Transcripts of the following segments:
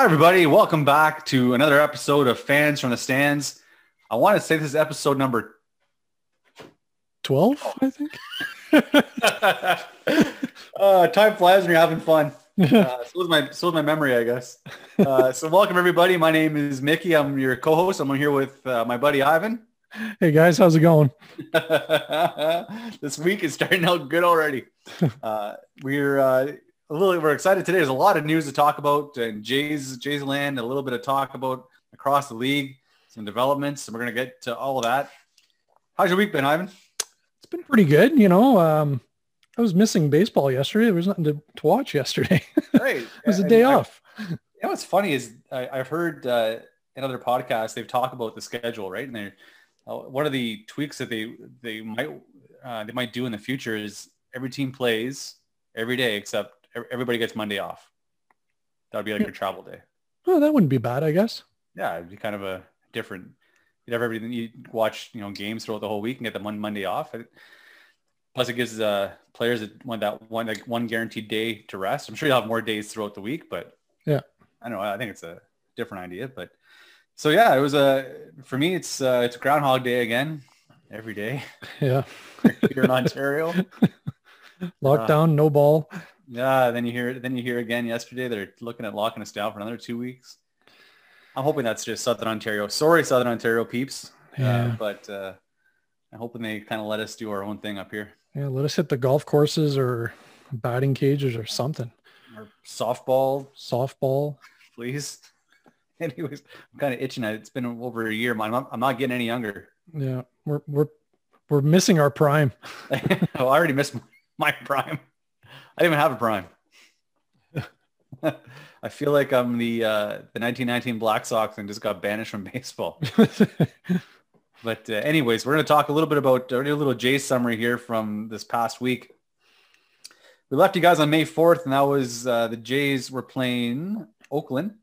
Hi, everybody. Welcome back to another episode of Fans from the Stands. I want to say this is episode number 12, I think. uh, time flies when you're having fun. Uh, so is my so is my memory, I guess. Uh, so welcome everybody. My name is Mickey. I'm your co-host. I'm here with uh, my buddy Ivan. Hey guys, how's it going? this week is starting out good already. Uh, we're uh, a little we're excited today. There's a lot of news to talk about and Jays Jays land. A little bit of talk about across the league, some developments, and we're gonna get to all of that. How's your week been, Ivan? It's been pretty good. You know, um, I was missing baseball yesterday. There was nothing to, to watch yesterday. Right. it was a day I- off. You know what's funny is I, I've heard uh, in other podcasts they've talked about the schedule, right? And they uh, one of the tweaks that they they might uh, they might do in the future is every team plays every day except everybody gets Monday off. That would be like your travel day. Oh, that wouldn't be bad, I guess. Yeah, it'd be kind of a different. You'd have everything. You watch you know games throughout the whole week and get the one Monday off. Plus, it gives uh, players that one that one like one guaranteed day to rest. I'm sure you'll have more days throughout the week, but Yeah. I don't know. I think it's a different idea, but so yeah, it was a for me. It's uh, it's Groundhog Day again, every day Yeah. here in Ontario. Lockdown, no ball. Yeah, then you hear then you hear again yesterday they're looking at locking us down for another two weeks. I'm hoping that's just Southern Ontario. Sorry, Southern Ontario peeps. Uh, but uh, I'm hoping they kind of let us do our own thing up here. Yeah, let us hit the golf courses or batting cages or something. Or softball, Softball. please. Anyways, I'm kind of itching. It's been over a year. I'm not, I'm not getting any younger. Yeah. We're we're we're missing our prime. I already missed my prime. I didn't even have a prime. I feel like I'm the uh, the 1919 Black Sox and just got banished from baseball. But uh, anyways, we're going to talk a little bit about a little Jays summary here from this past week. We left you guys on May 4th, and that was uh, the Jays were playing Oakland,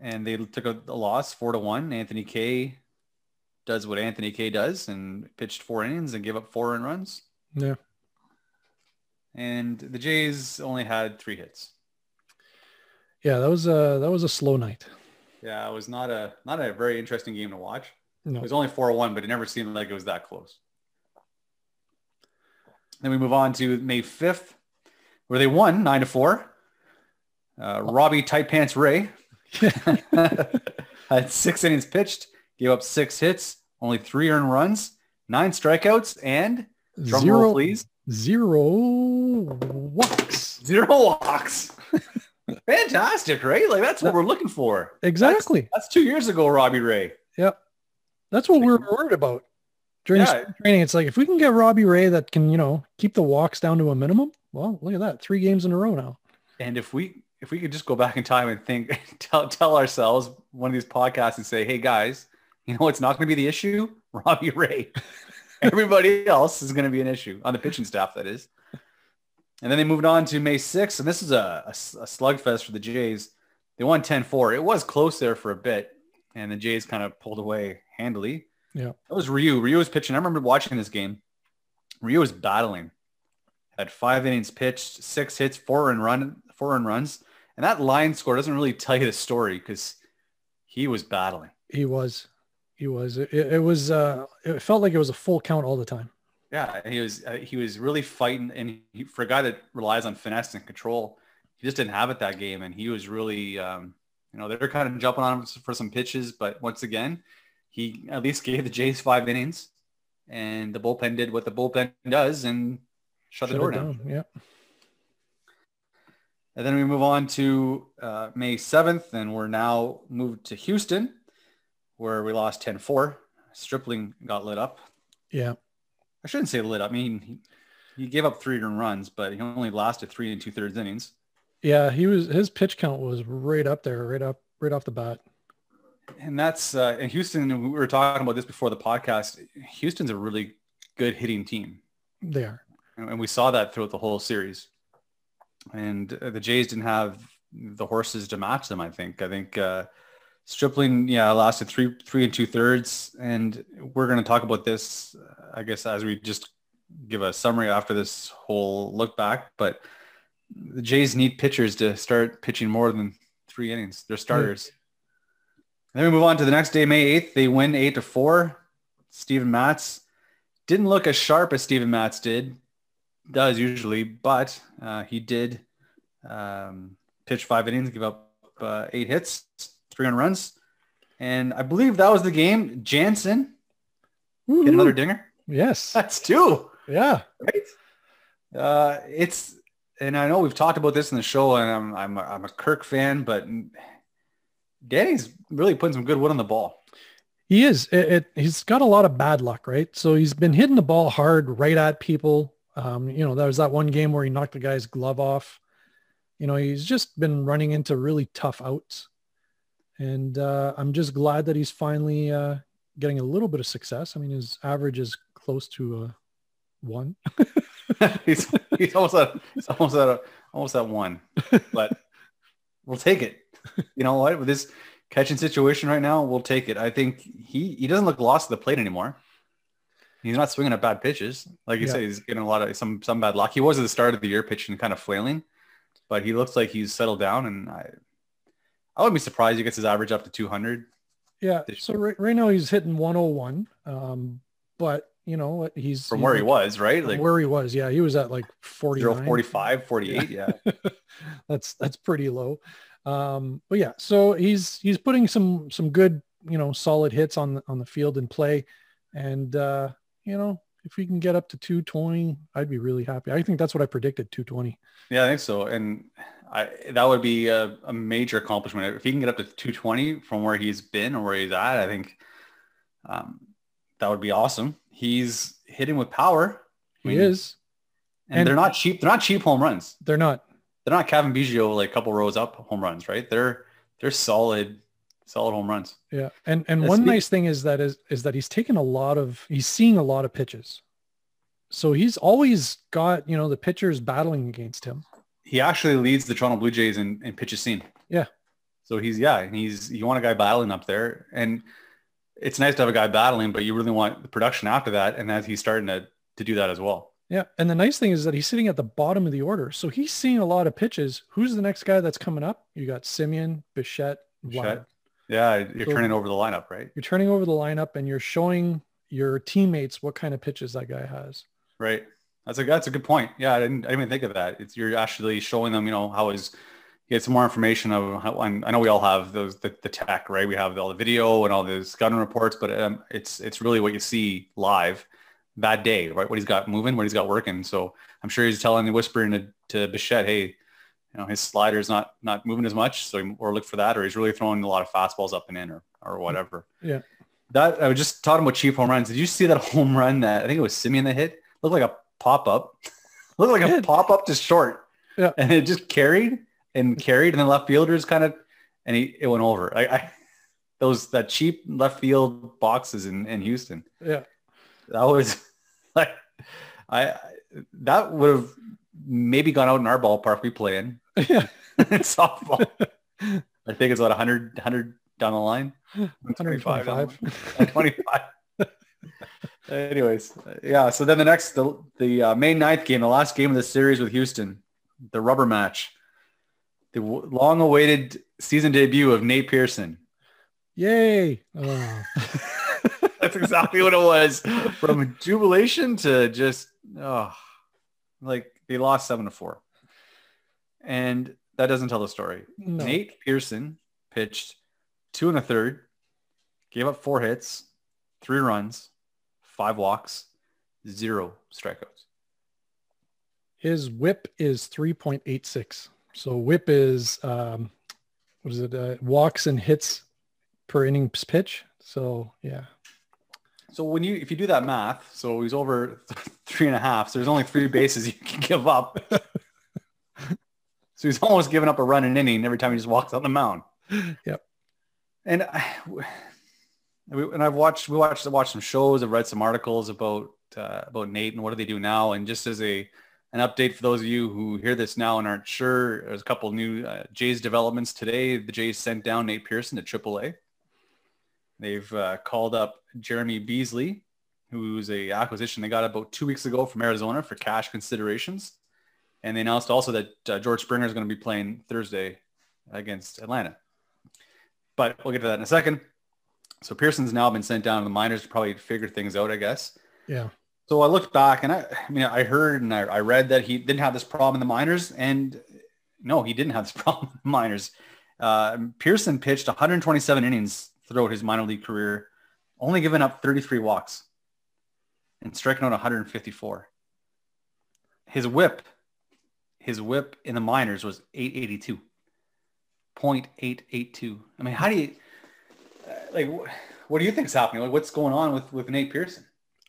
and they took a, a loss, four to one. Anthony Kay does what Anthony Kay does, and pitched four innings and gave up four earned runs. yeah. And the Jays only had three hits. Yeah, that was a that was a slow night. Yeah, it was not a not a very interesting game to watch. No. It was only 4-1, but it never seemed like it was that close. Then we move on to May 5th, where they won 9 to 4. Uh, Robbie Tight Pants Ray had six innings pitched, gave up six hits, only three earned runs, nine strikeouts, and drum Zero roll, please, zero walks. zero walks. Fantastic, right? Like that's what we're looking for. Exactly. That's two years ago, Robbie Ray. Yep. That's what we were worried about during Yeah. training. It's like if we can get Robbie Ray that can, you know, keep the walks down to a minimum. Well, look at that, three games in a row now. And if we if we could just go back in time and think tell tell ourselves one of these podcasts and say, hey guys, you know it's not going to be the issue? Robbie Ray. Everybody else is going to be an issue on the pitching staff, that is. And then they moved on to May 6th, and this is a, a, a slugfest for the Jays. They won 10-4. It was close there for a bit, and the Jays kind of pulled away handily. Yeah. That was Ryu. Ryu was pitching. I remember watching this game. Ryu was battling. Had five innings pitched, six hits, four and run, four and runs. And that line score doesn't really tell you the story because he was battling. He was, he was. It, it was. uh It felt like it was a full count all the time. Yeah, he was uh, he was really fighting, and he, for a guy that relies on finesse and control, he just didn't have it that game, and he was really, um, you know, they're kind of jumping on him for some pitches, but once again, he at least gave the Jays five innings, and the bullpen did what the bullpen does and shut, the door it down. Yeah. And then we move on to uh, May 7th, and we're now moved to Houston, where we lost 10-4. Stripling got lit up. Yeah. I shouldn't say lit up. I mean, he, he gave up three runs, but he only lasted three and two thirds innings. Yeah. He was. His pitch count was right up there, right up, right off the bat. And that's uh, in Houston. We were talking about this before the podcast. Houston's a really good hitting team, They are. and and we saw that throughout the whole series. And uh, the Jays didn't have the horses to match them. I think. I think uh, Stripling, yeah, lasted three three and two thirds. And we're going to talk about this, uh, I guess, as we just give a summary after this whole look back. But the Jays need pitchers to start pitching more than three innings. They're starters. And then we move on to the next day, May 8th. They win 8 to 4. Stephen Matz didn't look as sharp as Stephen Matz did, does usually, but uh, he did um, pitch five innings, give up uh, eight hits, three on runs. And I believe that was the game. Jansen hit another dinger. Yes. That's two. Yeah. Right. Uh, it's and I know we've talked about this in the show, and I'm I'm a, I'm a Kirk fan, but Danny's really putting some good wood on the ball. He is. It, it, he's got a lot of bad luck, right? So he's been hitting the ball hard right at people. Um, you know, there was that one game where he knocked the guy's glove off. You know, he's just been running into really tough outs. And uh, I'm just glad that he's finally uh, getting a little bit of success. I mean, his average is close to a one. he's he's almost at he's almost at a, almost at one, but we'll take it. You know what? With this catching situation right now, we'll take it. I think he he doesn't look lost to the plate anymore. He's not swinging at bad pitches, like you yeah. said. He's getting a lot of some some bad luck. He was at the start of the year pitching kind of flailing, but he looks like he's settled down, and I I wouldn't be surprised he gets his average up to 200. Yeah. So right, right now he's hitting 101, um, but you know, he's from where he was, right? Like where he was. Yeah. He was at like 40, 45, 48. Yeah. yeah. that's, that's pretty low. Um, but yeah, so he's, he's putting some, some good, you know, solid hits on the, on the field and play. And, uh, you know, if we can get up to 220, I'd be really happy. I think that's what I predicted, 220. Yeah, I think so. And I, that would be a, a, major accomplishment. If he can get up to 220 from where he's been or where he's at, I think um, that would be awesome. He's hitting with power. He I mean, is. And, and, they're not cheap. They're not cheap home runs. They're not. They're not Cavan Biggio like a couple rows up home runs, right? They're they're solid, solid home runs. Yeah. And and one nice thing is that is is that he's taken a lot of he's seeing a lot of pitches. So he's always got, you know, the pitchers battling against him. He actually leads the Toronto Blue Jays in, in pitches seen. Yeah. So he's yeah, and he's you want a guy battling up there. And it's nice to have a guy battling, but you really want the production after that. And that he's starting to, to do that as well. Yeah. And the nice thing is that he's sitting at the bottom of the order. So he's seeing a lot of pitches. Who's the next guy that's coming up? You got Semien, Bichette, Bichette. Yeah. You're so turning over the lineup, right? You're turning over the lineup and you're showing your teammates what kind of pitches that guy has. Right. That's a, that's a good point. Yeah. I didn't, I didn't even think of that. It's, you're actually showing them, you know, how his, get some more information of how, I know we all have those the, the tech, right? We have all the video and all the scouting reports, but um, it's it's really what you see live that day, right? What he's got moving, what he's got working. So I'm sure he's telling, the whispering to, to Bichette, hey, you know, his slider's not not moving as much, so or look for that, or he's really throwing a lot of fastballs up and in, or or whatever. Yeah. That I was just talking about cheap home runs. Did you see that home run that I think it was Semien that hit? Looked like a pop up. Looked like a pop up to short. Yeah. And it just carried and carried, and the left fielders kind of, and he it went over. I, I those that cheap left field boxes in in Houston. Yeah, that was like I that would have maybe gone out in our ballpark we play in. Yeah, softball. I think it's about 100, 100 down the line. 125. 125. Anyways, yeah. So then the next, the, the uh, May 9th game, the last game of the series with Houston, the rubber match the long-awaited season debut of Nate Pearson. Yay! Oh. That's exactly what it was. From jubilation to just oh, like they lost seven to four, and that doesn't tell the story. No. Nate Pearson pitched two and a third, gave up four hits, three runs, five walks, zero strikeouts. His WHIP is three point eight six. So whip is um, what is it? Uh, walks and hits per innings pitch. So yeah. So when you if you do that math, so he's over three and a half. So there's only three bases you can give up. so he's almost giving up a run an inning every time he just walks on the mound. Yep. And I, and I've watched we watched watched some shows. I've read some articles about uh, about Nate and what do they do now. And just as a an update for those of you who hear this now and aren't sure. There's a couple new uh, Jays developments today. The Jays sent down Nate Pearson to AAA. They've uh, called up Jeremy Beasley, who's a acquisition they got about two weeks ago from Arizona for cash considerations. And they announced also that uh, George Springer is going to be playing Thursday against Atlanta. But we'll get to that in a second. So Pearson's now been sent down to the minors to probably figure things out, I guess. Yeah. So I looked back and I, I mean, I heard and I, I read that he didn't have this problem in the minors, and no, he didn't have this problem in the minors. Uh, Pearson pitched 127 innings throughout his minor league career, only giving up 33 walks and striking out 154. His whip, his whip in the minors was 882. 0.882. I mean, how do you like? What do you think's happening? Like, what's going on with with Nate Pearson?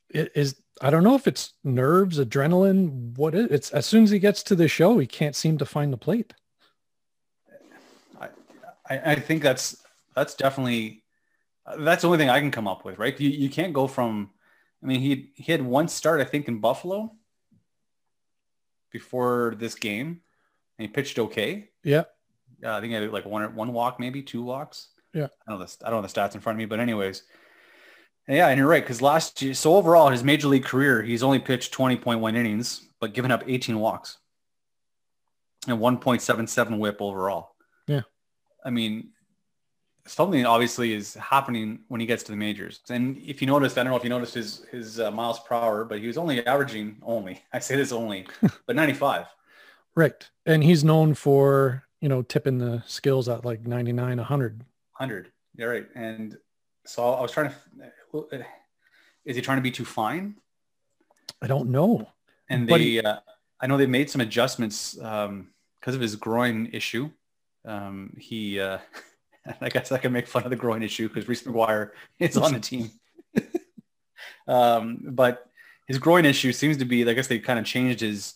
It is I don't know if it's nerves, adrenaline, what is it's as soon as he gets to the show, he can't seem to find the plate. I I, I think that's that's definitely that's the only thing I can come up with, right? You you can't go from I mean he he had one start I think in Buffalo before this game and he pitched okay. Yeah. Uh, I think he had like one one walk, maybe two walks. Yeah. I don't know the, I don't know the stats in front of me, but anyways. Yeah, and you're right because last year, so overall his major league career, he's only pitched 20.1 innings, but given up 18 walks and 1.77 WHIP overall. Yeah, I mean, something obviously is happening when he gets to the majors. And if you noticed, I don't know if you noticed his his uh, miles per hour, but he was only averaging only. I say this only, but 95. Right, and he's known for you know tipping the skills at like 99, 100. 100. Yeah, right. And so I was trying to, is he trying to be too fine? I don't know. And they, he, uh, I know they made some adjustments um, because of his groin issue. Um, he, uh, I guess I can make fun of the groin issue because Reese McGuire is on the team. um, but his groin issue seems to be, I guess they kind of changed his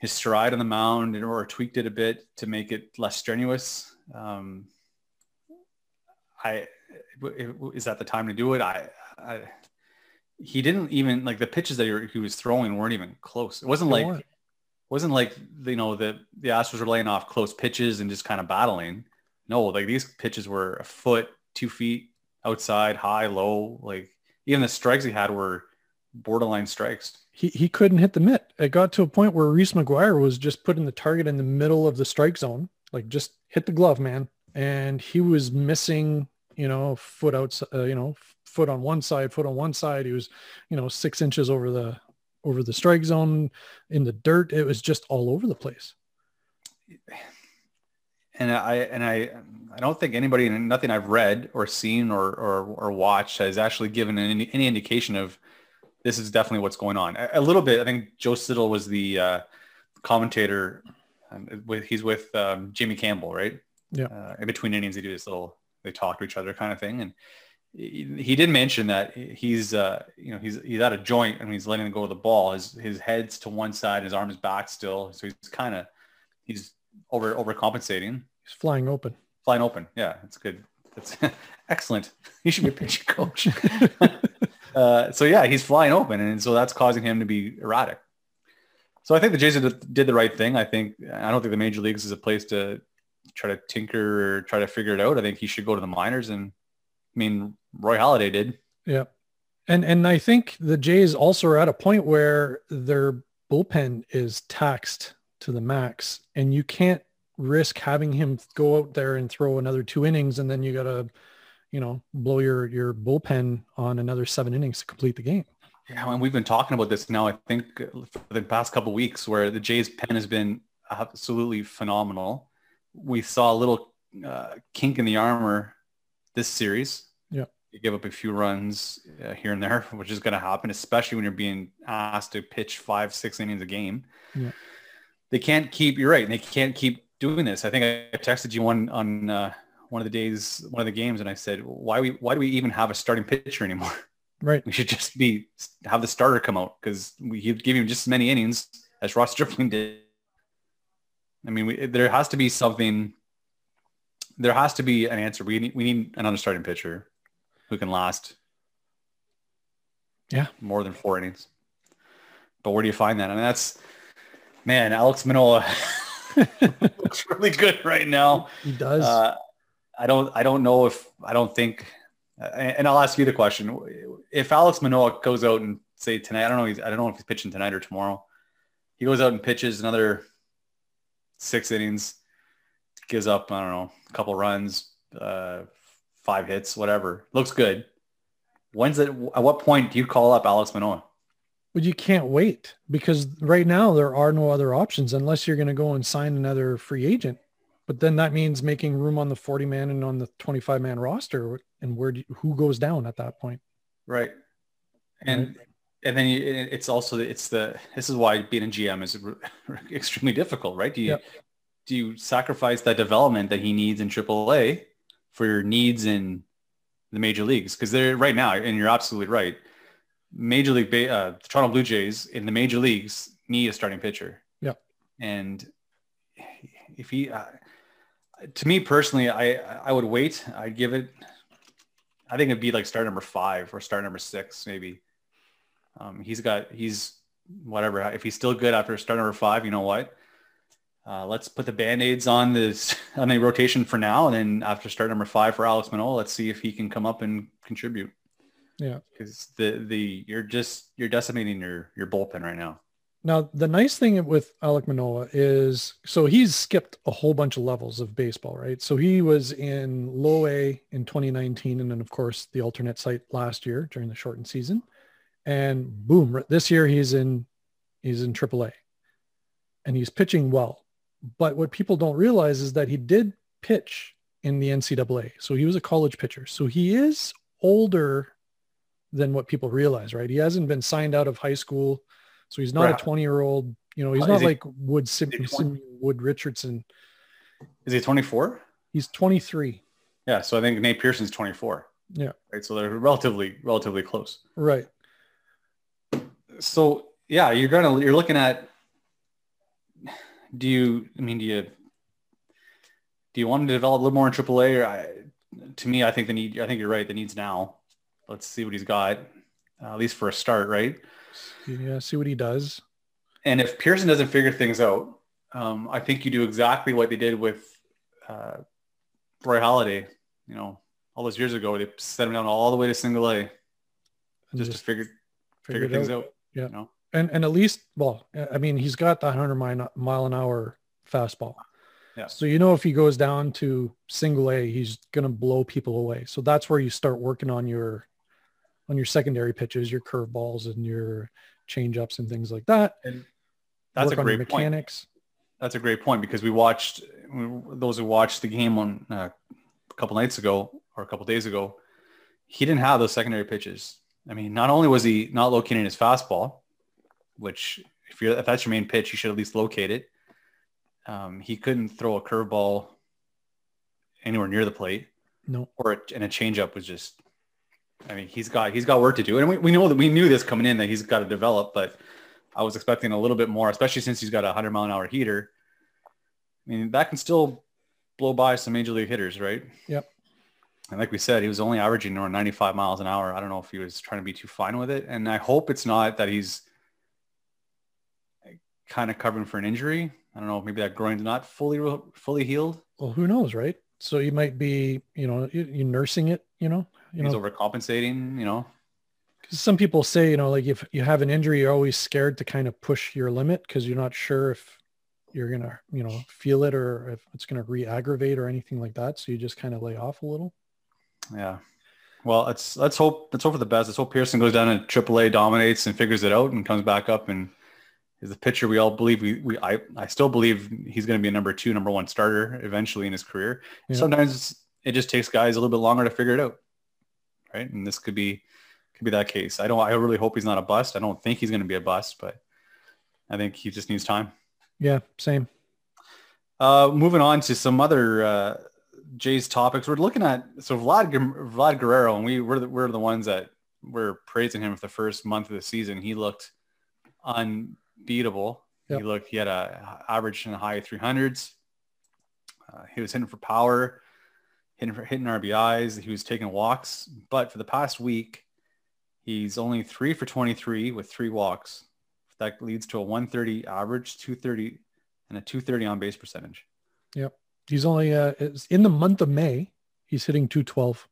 his stride on the mound or tweaked it a bit to make it less strenuous. Um, I is that the time to do it? I, I he didn't even like the pitches that he was throwing weren't even close. It wasn't like it wasn't like you know the the Astros were laying off close pitches and just kind of battling. No, like these pitches were a foot, two feet outside, high, low. Like even the strikes he had were borderline strikes. He he couldn't hit the mitt. It got to a point where Reese McGuire was just putting the target in the middle of the strike zone, like just hit the glove, man. And he was missing you know, foot out, uh, you know, foot on one side, foot on one side. He was, you know, six inches over the over the strike zone in the dirt. It was just all over the place. And I and I I don't think anybody, and nothing I've read or seen or or, or watched has actually given any, any indication of this is definitely what's going on. A, a little bit. I think Joe Siddall was the uh, commentator. With he's with um, Jimmy Campbell, right? Yeah. Uh, in between innings, they do this little they talk to each other kind of thing. And he did mention that he's, uh, you know, he's, he's at a joint and he's letting go of the ball. His, his head's to one side, his arm is back still. So he's kind of, he's over, overcompensating. He's flying open. Flying open. Yeah, that's good. That's excellent. He should be a pitching coach. uh, so yeah, he's flying open. And so that's causing him to be erratic. So I think the Jays did the right thing. I think, I don't think the major leagues is a place to, try to tinker or try to figure it out. I think he should go to the minors. And I mean, Roy Halladay did. Yeah. And, and I think the Jays also are at a point where their bullpen is taxed to the max and you can't risk having him go out there and throw another two innings and then you got to, you know, blow your, your bullpen on another seven innings to complete the game. Yeah, and we've been talking about this now, I think for the past couple weeks where the Jays pen has been absolutely phenomenal we saw a little uh, kink in the armor this series. Yeah. You give up a few runs uh, here and there, which is going to happen, especially when you're being asked to pitch five, six innings a game. Yeah. They can't keep, you're right. They can't keep doing this. I think I texted you one on uh, one of the days, one of the games, and I said, why we, why do we even have a starting pitcher anymore? Right. We should just be, have the starter come out because we give him just as many innings as Ross Stripling did I mean, we, there has to be something. There has to be an answer. We need we need another starting pitcher who can last. Yeah, more than four innings. But where do you find that? I mean, that's man, Alex Manoah looks really good right now. He does. Uh, I don't. I don't know if I don't think. And I'll ask you the question: If Alex Manoah goes out and say tonight, I don't know. He's, I don't know if he's pitching tonight or tomorrow. He goes out and pitches another six innings, gives up, I don't know, a couple runs, uh, five hits, whatever. Looks good. When's it? At what point do you call up Alex Manoah? Well, you can't wait because right now there are no other options unless you're going to go and sign another free agent. But then that means making room on the 40 man and on the 25 man roster. And where do you, who goes down at that point? Right. And right. And then you, it's also it's the this is why being a GM is extremely difficult, right? Do you yep. do you sacrifice that development that he needs in AAA for your needs in the major leagues? Because they're right now, and you're absolutely right. Major League, uh, the Toronto Blue Jays in the major leagues need a starting pitcher. Yeah. And if he, uh, to me personally, I I would wait. I'd give it. I think it'd be like start number five or start number six, maybe. Um, he's got he's whatever. If he's still good after start number five, you know what? Uh, let's put the band-aids on this on the rotation for now, and then after start number five for Alex Manoah, let's see if he can come up and contribute. Yeah, because the the you're just you're decimating your your bullpen right now. Now, the nice thing with Alek Manoah is, so he's skipped a whole bunch of levels of baseball, right? So he was in low A in 2019, and then of course the alternate site last year during the shortened season, and boom, this year he's in he's in AAA, and he's pitching well. But what people don't realize is that he did pitch in the NCAA, so he was a college pitcher. So he is older than what people realize, right? He hasn't been signed out of high school so he's not right. a 20 year old, you know, he's not he, like Wood, Sim, Sim, Wood Richardson. Is he 24? He's 23. Yeah. So I think Nate Pearson's 24. Yeah. Right. So they're relatively, relatively close. Right. So yeah, you're to, you're looking at, do you, I mean, do you, do you want him to develop a little more in AAA or I, to me, I think the need, I think you're right. The needs now. Let's see what he's got, uh, at least for a start, right? Yeah, see what he does. And if Pearson doesn't figure things out, um, I think you do exactly what they did with uh, Roy Halladay. You know, all those years ago, they sent him down all the way to single A just, just, to figure figure things out. out. Yeah. You know? And and at least, well, I mean, he's got the 100 mile, mile an hour fastball. Yeah. So you know if he goes down to single A, he's going to blow people away. So that's where you start working on your on your secondary pitches, your curveballs and your change ups and things like that. And that's Work a great mechanics. Point. That's a great point because we watched those who watched the game on uh, a couple nights ago or a couple days ago. He didn't have those secondary pitches. I mean, not only was he not locating his fastball, which if you're if that's your main pitch, you should at least locate it. Um, he couldn't throw a curveball anywhere near the plate. No. Or a, and a changeup was just I mean, he's got he's got work to do, and we, we know that we knew this coming in that he's got to develop. But I was expecting a little bit more, especially since he's got a hundred mile an hour heater. I mean, that can still blow by some major league hitters, right? Yep. And like we said, he was only averaging around 95 miles an hour. I don't know if he was trying to be too fine with it, and I hope it's not that he's eh, kind of covering for an injury. I don't know, maybe that groin's not fully fully healed. Well, who knows, right? So you might be, you know, you, nursing it, you know, you he's know, overcompensating, you know. Because some people say, you know, like if you have an injury, you're always scared to kind of push your limit because you're not sure if you're gonna, you know, feel it or if it's gonna re-aggravate or anything like that. So you just kind of lay off a little. Yeah. Well, let's let's hope let's hope for the best. Let's hope Pearson goes down and AAA dominates and figures it out and comes back up and is a pitcher we all believe we, we I, I still believe he's going to be a number two, number one starter eventually in his career. Yeah. Sometimes it just takes guys a little bit longer to figure it out right? And this could be could be that case. I don't. I really hope he's not a bust. I don't think he's going to be a bust, but I think he just needs time. Yeah, same. Uh, moving on to some other uh, Jays topics. We're looking at so Vlad Vlad Guerrero, and we we're the, we're the ones that were praising him for the first month of the season. He looked unbeatable. Yep. He looked. He had a average in the high 300s. Uh, he was hitting for power hitting, for hitting RBIs. He was taking walks, but for the past week, he's only three for 23 with three walks. That leads to a 130 average, 230 and a 230 on base percentage. Yep. He's only uh, in the month of May. He's hitting 212.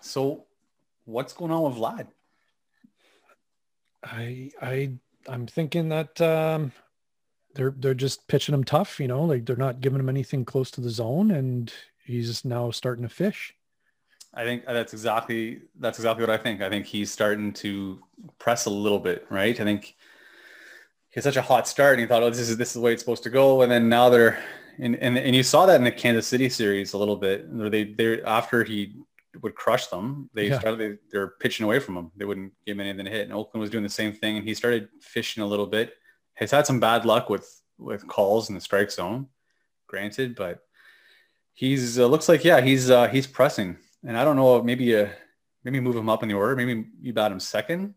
So what's going on with Vlad? I I I'm thinking that um, they're they're just pitching him tough, you know, like they're not giving him anything close to the zone, and he's now starting to fish. I think that's exactly that's exactly what I think. I think he's starting to press a little bit, right? I think he had such a hot start, and he thought, "Oh, this is this is the way it's supposed to go," and then now they're and and, and you saw that in the Kansas City series a little bit, where they they after he would crush them, they Yeah. started they, they're pitching away from him. They wouldn't give him anything to hit, and Oakland was doing the same thing, and he started fishing a little bit. He's had some bad luck with with calls in the strike zone, granted, but he's uh, looks like yeah he's uh, he's pressing, and I don't know maybe uh, maybe move him up in the order, maybe you bat him second,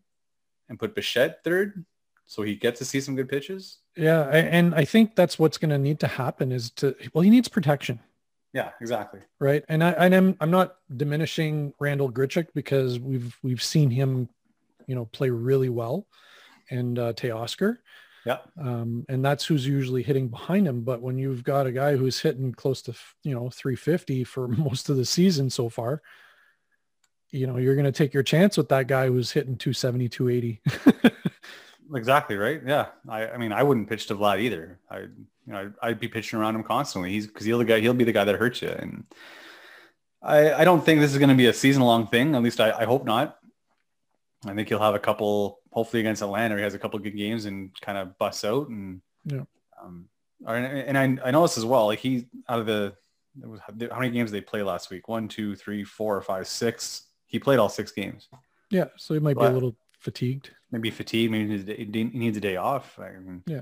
and put Bichette third, so he gets to see some good pitches. Yeah, I- and I think that's what's going to need to happen is to well, he needs protection, Yeah, exactly. right? And I and I'm I'm not diminishing Randall Grichuk because we've we've seen him, you know, play really well, and uh, Teoscar. Yeah. Um, and that's who's usually hitting behind him. But when you've got a guy who's hitting close to, you know, 350 for most of the season so far, you know, you're going to take your chance with that guy who's hitting 270, 280. Exactly right. Yeah. I, I mean, I wouldn't pitch to Vlad either. I, you know, I'd, I'd be pitching around him constantly. He's because he'll the guy. He'll be the guy that hurts you. And I, I don't think this is going to be a season long thing. At least I, I hope not. I think he'll have a couple. Hopefully against Atlanta, he has a couple good games and kind of busts out. And Yeah. Um, and I, I know this as well. Like he out of the it was- how many games did they play last week? One, two, three, four, five, six. He played all six games. yeah. So he might be a little fatigued. Maybe fatigue, maybe he needs, a day, he needs a day off. I mean, Yeah.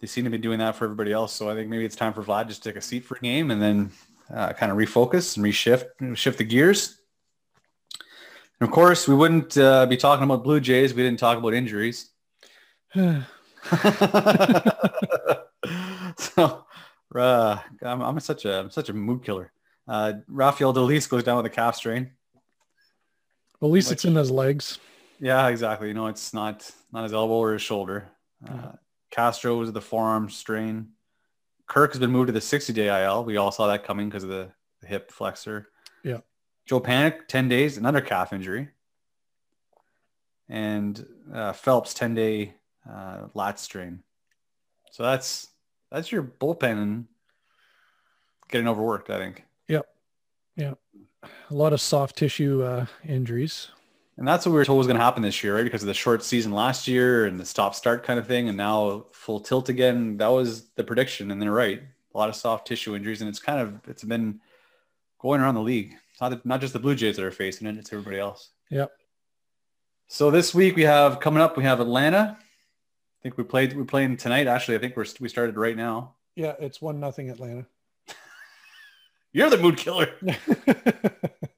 They seem to be doing that for everybody else. So I think maybe it's time for Vlad just to take a seat for a game and then uh, kind of refocus and reshift, shift the gears. And of course, we wouldn't uh, be talking about Blue Jays. We didn't talk about injuries. so uh, I'm, I'm such a I'm such a mood killer. Uh, Rafael Dolis goes down with a calf strain. Well, at least it's in his legs. Yeah, exactly. You know, it's not not his elbow or his shoulder. Uh, Yeah. Castro was the forearm strain. Kirk has been moved to the 60-day IL. We all saw that coming because of the, the hip flexor. Yeah. Joe Panik, 10 days, another calf injury. And uh, Phelps, 10-day uh, lat strain. So that's that's your bullpen getting overworked, I think. Yep. Yeah. yeah. A lot of soft tissue uh, injuries. And that's what we were told was going to happen this year, right? Because of the short season last year and the stop start kind of thing, and now full tilt again. That was the prediction, and they're right. A lot of soft tissue injuries, and it's kind of it's been going around the league. It's not not just the Blue Jays that are facing it; it's everybody else. Yep. So this week we have coming up, we have Atlanta. I think we played we're playing tonight. Actually, I think we're we started right now. Yeah, it's one nothing Atlanta. You're the mood killer.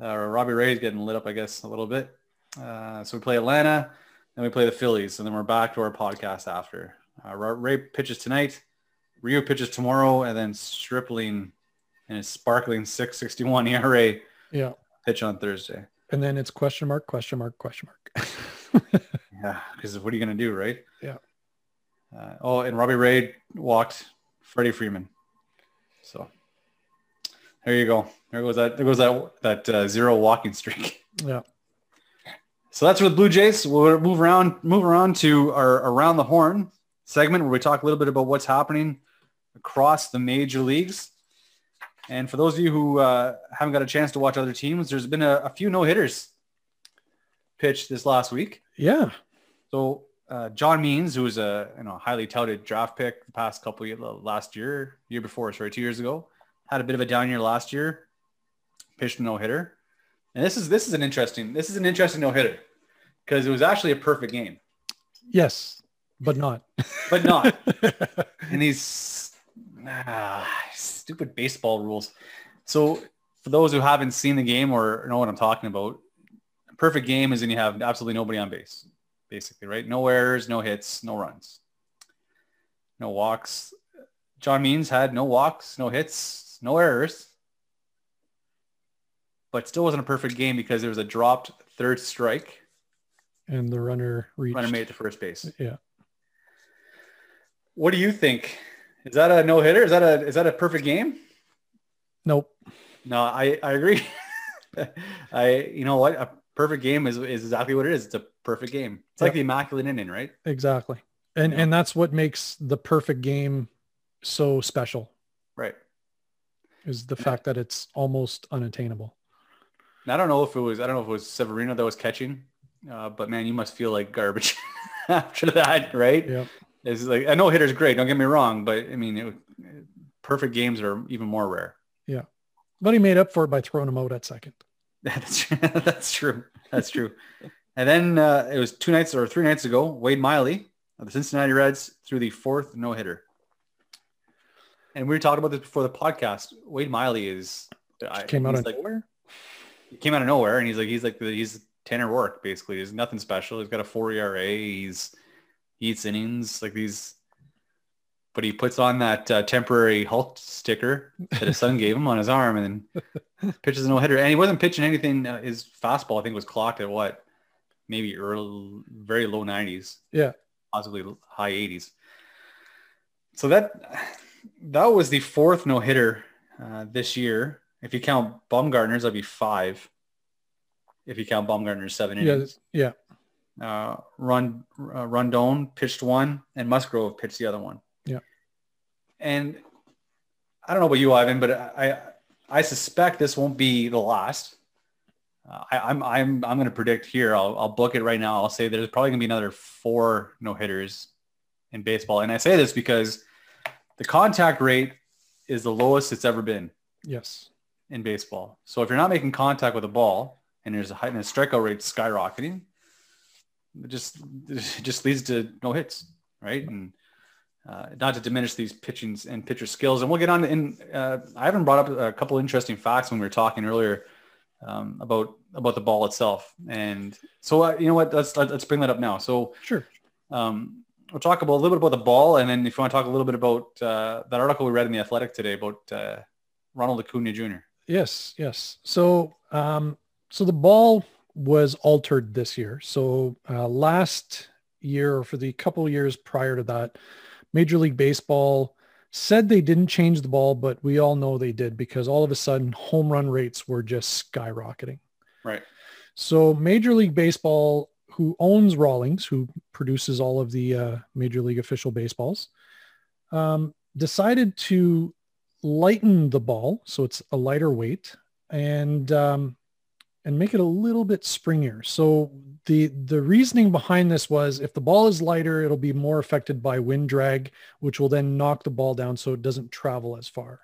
Uh, Robbie Ray's getting lit up, I guess, a little bit. Uh, so we play Atlanta, then we play the Phillies, and then we're back to our podcast after. Uh, Ray pitches tonight, Ryu pitches tomorrow, and then Stripling and his sparkling 661 ERA yeah. pitch on Thursday. And then it's question mark, question mark, question mark. Yeah, because what are you going to do, right? Yeah. Uh, oh, and Robbie Ray walked Freddie Freeman. So there you go. There goes that. There goes that that uh, zero walking streak. yeah. So that's with Blue Jays. We'll move around, move around to our around the horn segment where we talk a little bit about what's happening across the major leagues. And for those of you who uh, haven't got a chance to watch other teams, there's been a, a few no hitters pitched this last week. Yeah. So uh, John Means, who was a you know highly touted draft pick the past couple years, last year, year before, sorry, two years ago, had a bit of a down year last year. Pitched a no hitter, and this is this is an interesting this is an interesting no hitter because it was actually a perfect game, Yes, but not. but not. and these ah, stupid baseball rules. So for those who haven't seen the game or know what I'm talking about, a perfect game is when you have absolutely nobody on base, basically, right? No errors, no hits, no runs, no walks. John Means had no walks, no hits, no errors, but still wasn't a perfect game because there was a dropped third strike. and the runner reached. Runner made it to first base. Yeah. What do you think? Is that a no hitter? Is that a is that a perfect game? Nope. No, I, I agree. I you know what? A perfect game is, is exactly what it is. It's a perfect game. It's like the immaculate inning, right? Exactly. And Yeah. and that's what makes the perfect game so special. Is the fact that it's almost unattainable. And I don't know if it was I don't know if it was Severino that was catching, uh, but man, you must feel like garbage after that, right? Yeah. It's like I know hitter's great. Don't get me wrong, but I mean, it, perfect games are even more rare. Yeah, but he made up for it by throwing him out at second. That's that's true. That's true. And then uh, it was two nights or three nights ago. Wade Miley of the Cincinnati Reds threw the fourth no hitter. And we were talking about this before the podcast. Wade Miley is I- Came out of like, nowhere. he came out of nowhere, and he's like he's like he's Tanner Roark basically. He's nothing special. He's got a four ERA. He's he eats innings like these. But he puts on that uh, temporary Hulk sticker that his son gave him on his arm, and then pitches a no hitter. And he wasn't pitching anything. Uh, his fastball, I think, was clocked at what, maybe early, very low nineties, Yeah. possibly high eighties. So that that was the fourth no hitter uh, this year. If you count Bumgarner's, that'd be five. If you count Bumgarner's seven Yeah. innings, Yeah. uh, Run uh, Rodon pitched one, and Musgrove pitched the other one. Yeah. And I don't know about you, Ivan, but I I suspect this won't be the last. Uh, I, I'm I'm I'm going to predict here. I'll I'll book it right now. I'll say there's probably going to be another four no hitters in baseball, and I say this because the contact rate is the lowest it's ever been Yes. in baseball. So if you're not making contact with a ball and there's a high and the strikeout rate skyrocketing, it just it just leads to no hits, right? And uh, not to diminish these pitchings and pitcher skills. And we'll get on in, uh, I haven't brought up a couple interesting facts when we were talking earlier um, about, about the ball itself. And so, uh, you know what, let's, let's bring that up now. So Sure. um, we'll talk about a little bit about the ball. And then if you want to talk a little bit about uh, that article we read in the athletic today about uh, Ronald Acuna Jr. Yes, yes. So, um, so the ball was altered this year. So uh, last year, or for the couple years prior to that, Major League Baseball said they didn't change the ball, but we all know they did because all of a sudden home run rates were just skyrocketing. Right. So Major League Baseball, who owns Rawlings, who produces all of the uh, Major League official baseballs, um, decided to lighten the ball so it's a lighter weight and um, and make it a little bit springier. So the the reasoning behind this was if the ball is lighter, it'll be more affected by wind drag, which will then knock the ball down so it doesn't travel as far.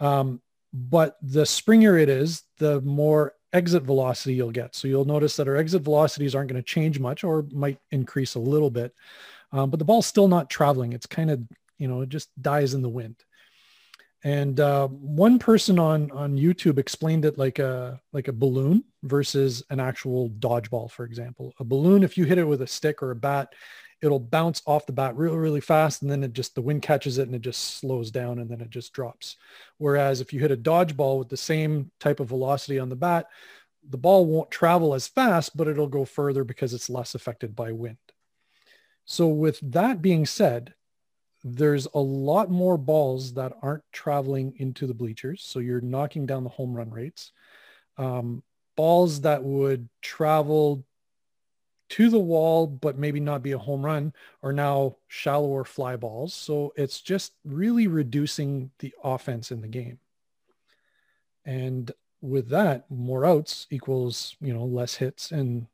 Um, but the springier it is, the more exit velocity you'll get. So you'll notice that our exit velocities aren't going to change much or might increase a little bit. Um, but the ball's still not traveling. It's kind of, you know, it just dies in the wind. And uh, one person on on YouTube explained it like a like a balloon versus an actual dodgeball, for example. A balloon, if you hit it with a stick or a bat, it'll bounce off the bat really really fast, and then it just the wind catches it and it just slows down and then it just drops. Whereas if you hit a dodgeball with the same type of velocity on the bat, the ball won't travel as fast, but it'll go further because it's less affected by wind. So with that being said, there's a lot more balls that aren't traveling into the bleachers. So you're knocking down the home run rates. Um, balls that would travel to the wall, but maybe not be a home run are now shallower fly balls. So it's just really reducing the offense in the game. And with that, more outs equals, you know, less hits and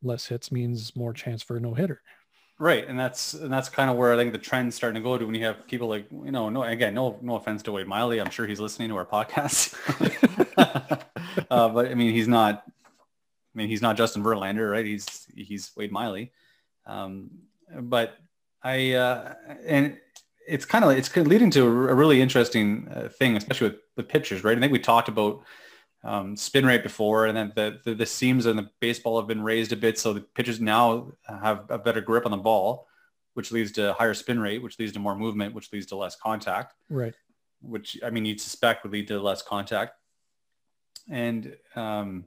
less hits means more chance for a no hitter. Right, and that's and that's kind of where I think the trend's starting to go to when you have people like you know no again no no offense to Wade Miley I'm sure he's listening to our podcast, uh, but I mean he's not I mean he's not Justin Verlander right he's he's Wade Miley, um, but I uh, and it's kind of it's leading to a really interesting uh, thing especially with the pitchers right I think we talked about um, spin rate before, and then the, the, the seams in the baseball have been raised a bit, so the pitchers now have a better grip on the ball, which leads to higher spin rate, which leads to more movement, which leads to less contact. Right. Which I mean, you'd suspect would lead to less contact. And um,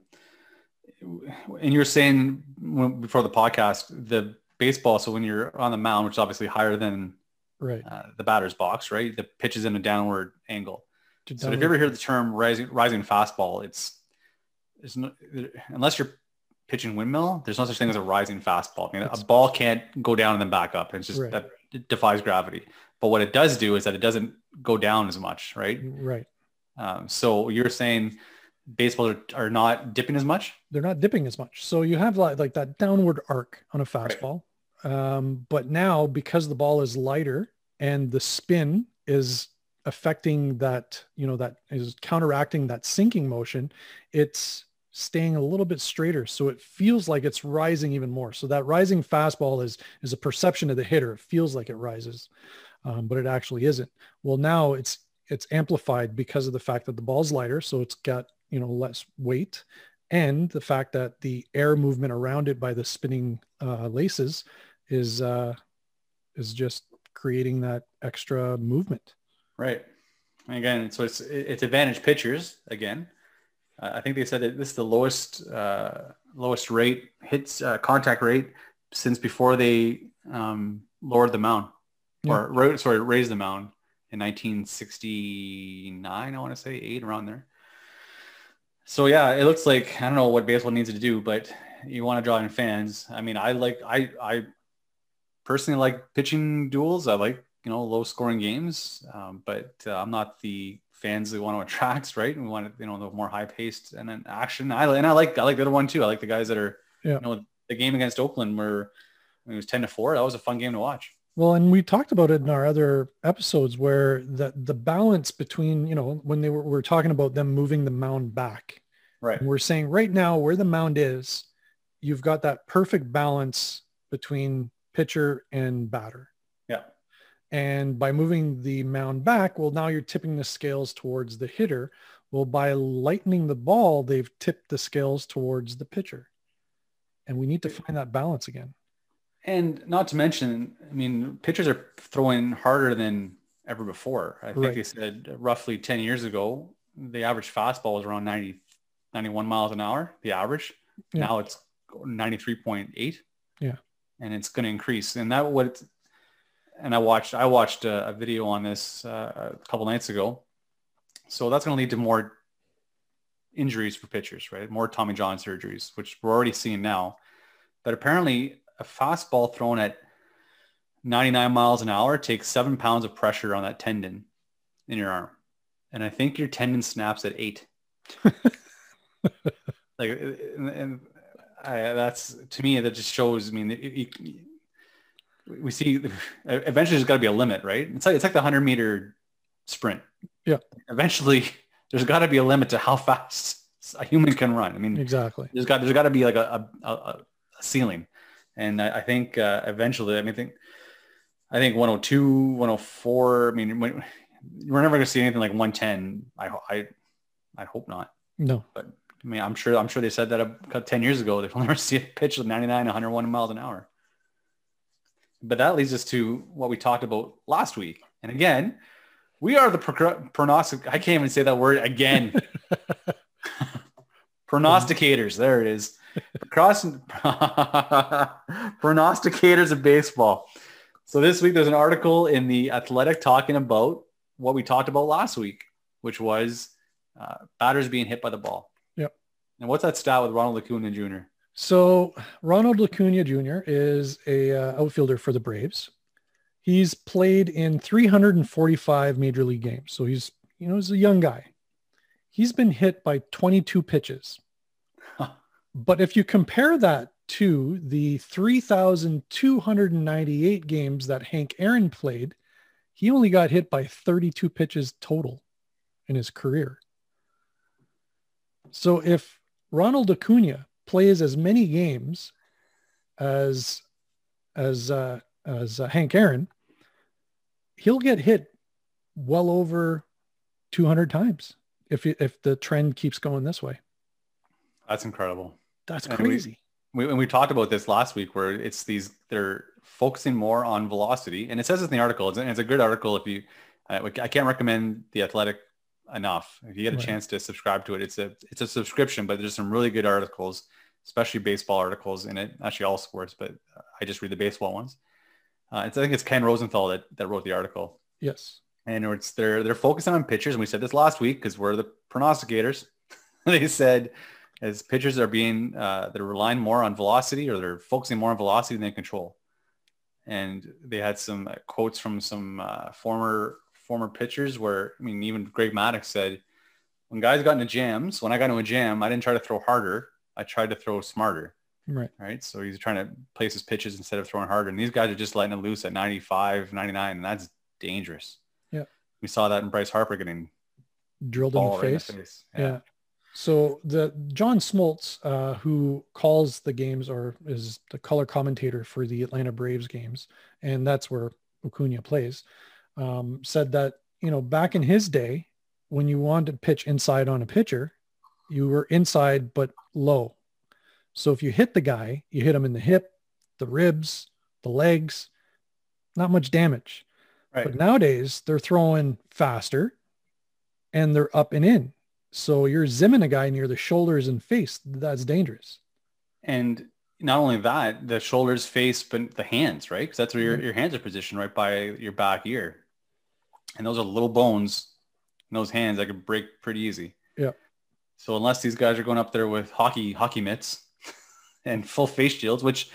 and you were saying when, before the podcast, the baseball. So when you're on the mound, which is obviously higher than right uh, the batter's box, right? The pitch is in a downward angle. To So if you ever hear the term rising rising fastball, it's it's no, unless you're pitching windmill. There's no such thing as a rising fastball. I mean, a ball can't go down and then back up. It's just Right. that it defies gravity. But what it does do is that it doesn't go down as much, right? Right. Um, so you're saying baseballs are, are not dipping as much? They're not dipping as much. So you have like, like that downward arc on a fastball. Um, but now because the ball is lighter and the spin is affecting that, you know, that is counteracting that sinking motion, it's staying a little bit straighter. So it feels like it's rising even more. So that rising fastball is, is a perception of the hitter. It feels like it rises, um, but it actually isn't. Well, now it's, it's amplified because of the fact that the ball's lighter. So it's got, you know, less weight and the fact that the air movement around it by the spinning uh, laces is, uh, is just creating that extra movement. Right. And again, so it's it's advantage pitchers again. Uh, I think they said that this is the lowest uh, lowest rate hits uh, contact rate since before they um, lowered the mound or sorry raised the mound in 1969. I want to say eight around there. So yeah, it looks like I don't know what baseball needs to do, but you want to draw in fans. I mean, I like I I personally like pitching duels. I like you know low scoring games, um, but uh, I'm not the fans that want to attract. Right, And we want you know the more high paced and then action. I and I like I like the other one too. I like the guys that are Yeah. you know the game against Oakland where it was ten to four. That was a fun game to watch. Well, and we talked about it in our other episodes where the the balance between, you know, when they were, we were talking about them moving the mound back. Right. And we're saying right now where the mound is, you've got that perfect balance between pitcher and batter. Yeah. And by moving the mound back, well, now you're tipping the scales towards the hitter. Well, by lightening the ball, they've tipped the scales towards the pitcher. And we need to find that balance again. And not to mention, I mean, pitchers are throwing harder than ever before. I think Right. they said roughly 10 years ago, the average fastball was around 90, 91 miles an hour, the average. Yeah. Now it's 93.8. Yeah. And it's going to increase. And that what, it's, and I watched, I watched a, a video on this uh, a couple nights ago. So that's going to lead to more injuries for pitchers, right? More Tommy John surgeries, which we're already seeing now. But apparently a fastball thrown at 99 miles an hour takes seven pounds of pressure on that tendon in your arm. And I think your tendon snaps at eight. like, and, and I, that's to me, that just shows, I mean, it, it, we see eventually there's got to be a limit, right? It's like, it's like the 100 meter sprint. Yeah. Eventually there's got to be a limit to how fast a human can run. I mean, Exactly. there's got there's got to be like a a, a, a ceiling, and I, I think uh, eventually, I mean, I think I think 102, 104. I mean, when, we're never going to see anything like 110. I I I hope not. No. But I mean, I'm sure I'm sure they said that about 10 years ago. They'll never see a pitch of 99, 101 miles an hour. But that leads us to what we talked about last week. And again, we are the pro- pronostic. I can't even say that word again. Prognosticators. There it is. Cross prognosticators of baseball. So this week there's an article in the Athletic talking about what we talked about last week, which was uh, batters being hit by the ball. Yep. And what's that stat with Ronald Acuna Jr.? So Ronald Acuna Jr. is a uh, outfielder for the Braves. He's played in 345 major league games. So he's, you know, he's a young guy. He's been hit by 22 pitches. But if you compare that to the 3,298 games that Hank Aaron played, he only got hit by 32 pitches total in his career. So if Ronald Acuna plays as many games as as uh, as uh, Hank Aaron, he'll get hit well over 200 times if if the trend keeps going this way. That's incredible. That's And crazy. We, and we talked about this last week where it's these, they're focusing more on velocity. And it says it in the article. It's, it's a good article if you, I, I can't recommend the athletic enough. If you get a Right. chance to subscribe to it, it's a, it's a subscription, but there's some really good articles, especially baseball articles in it. Actually all sports, but I just read the baseball ones. Uh, it's, I think it's Ken Rosenthal that, that wrote the article. yes. and it's they're they're focusing on pitchers and we said this last week because we're the prognosticators they said as pitchers are being uh, they're relying more on velocity or they're focusing more on velocity than control. And they had some quotes from some uh, former former pitchers where I mean even Greg Maddux said when guys got into jams, when I got into a jam, I didn't try to throw harder. I tried to throw smarter. Right. Right. So he's trying to place his pitches instead of throwing harder. And these guys are just letting it loose at 95, 99, and that's dangerous. Yeah. We saw that in Bryce Harper getting drilled in the, right in the face. Yeah. So the John Smoltz, uh, who calls the games or is the color commentator for the Atlanta Braves games, and that's where Acuna plays, um, said that you know back in his day, when you wanted to pitch inside on a pitcher, you were inside but low. So if you hit the guy, you hit him in the hip, the ribs, the legs, not much damage. Right. But nowadays they're throwing faster and they're up and in. So you're zimming a guy near the shoulders and face. That's dangerous. And not only that, the shoulders, face, but the hands, right? Because that's where your, Mhm. your hands are positioned right by your back ear. And those are little bones in those hands that could break pretty easy. Yeah. So unless these guys are going up there with hockey hockey mitts and full face shields, which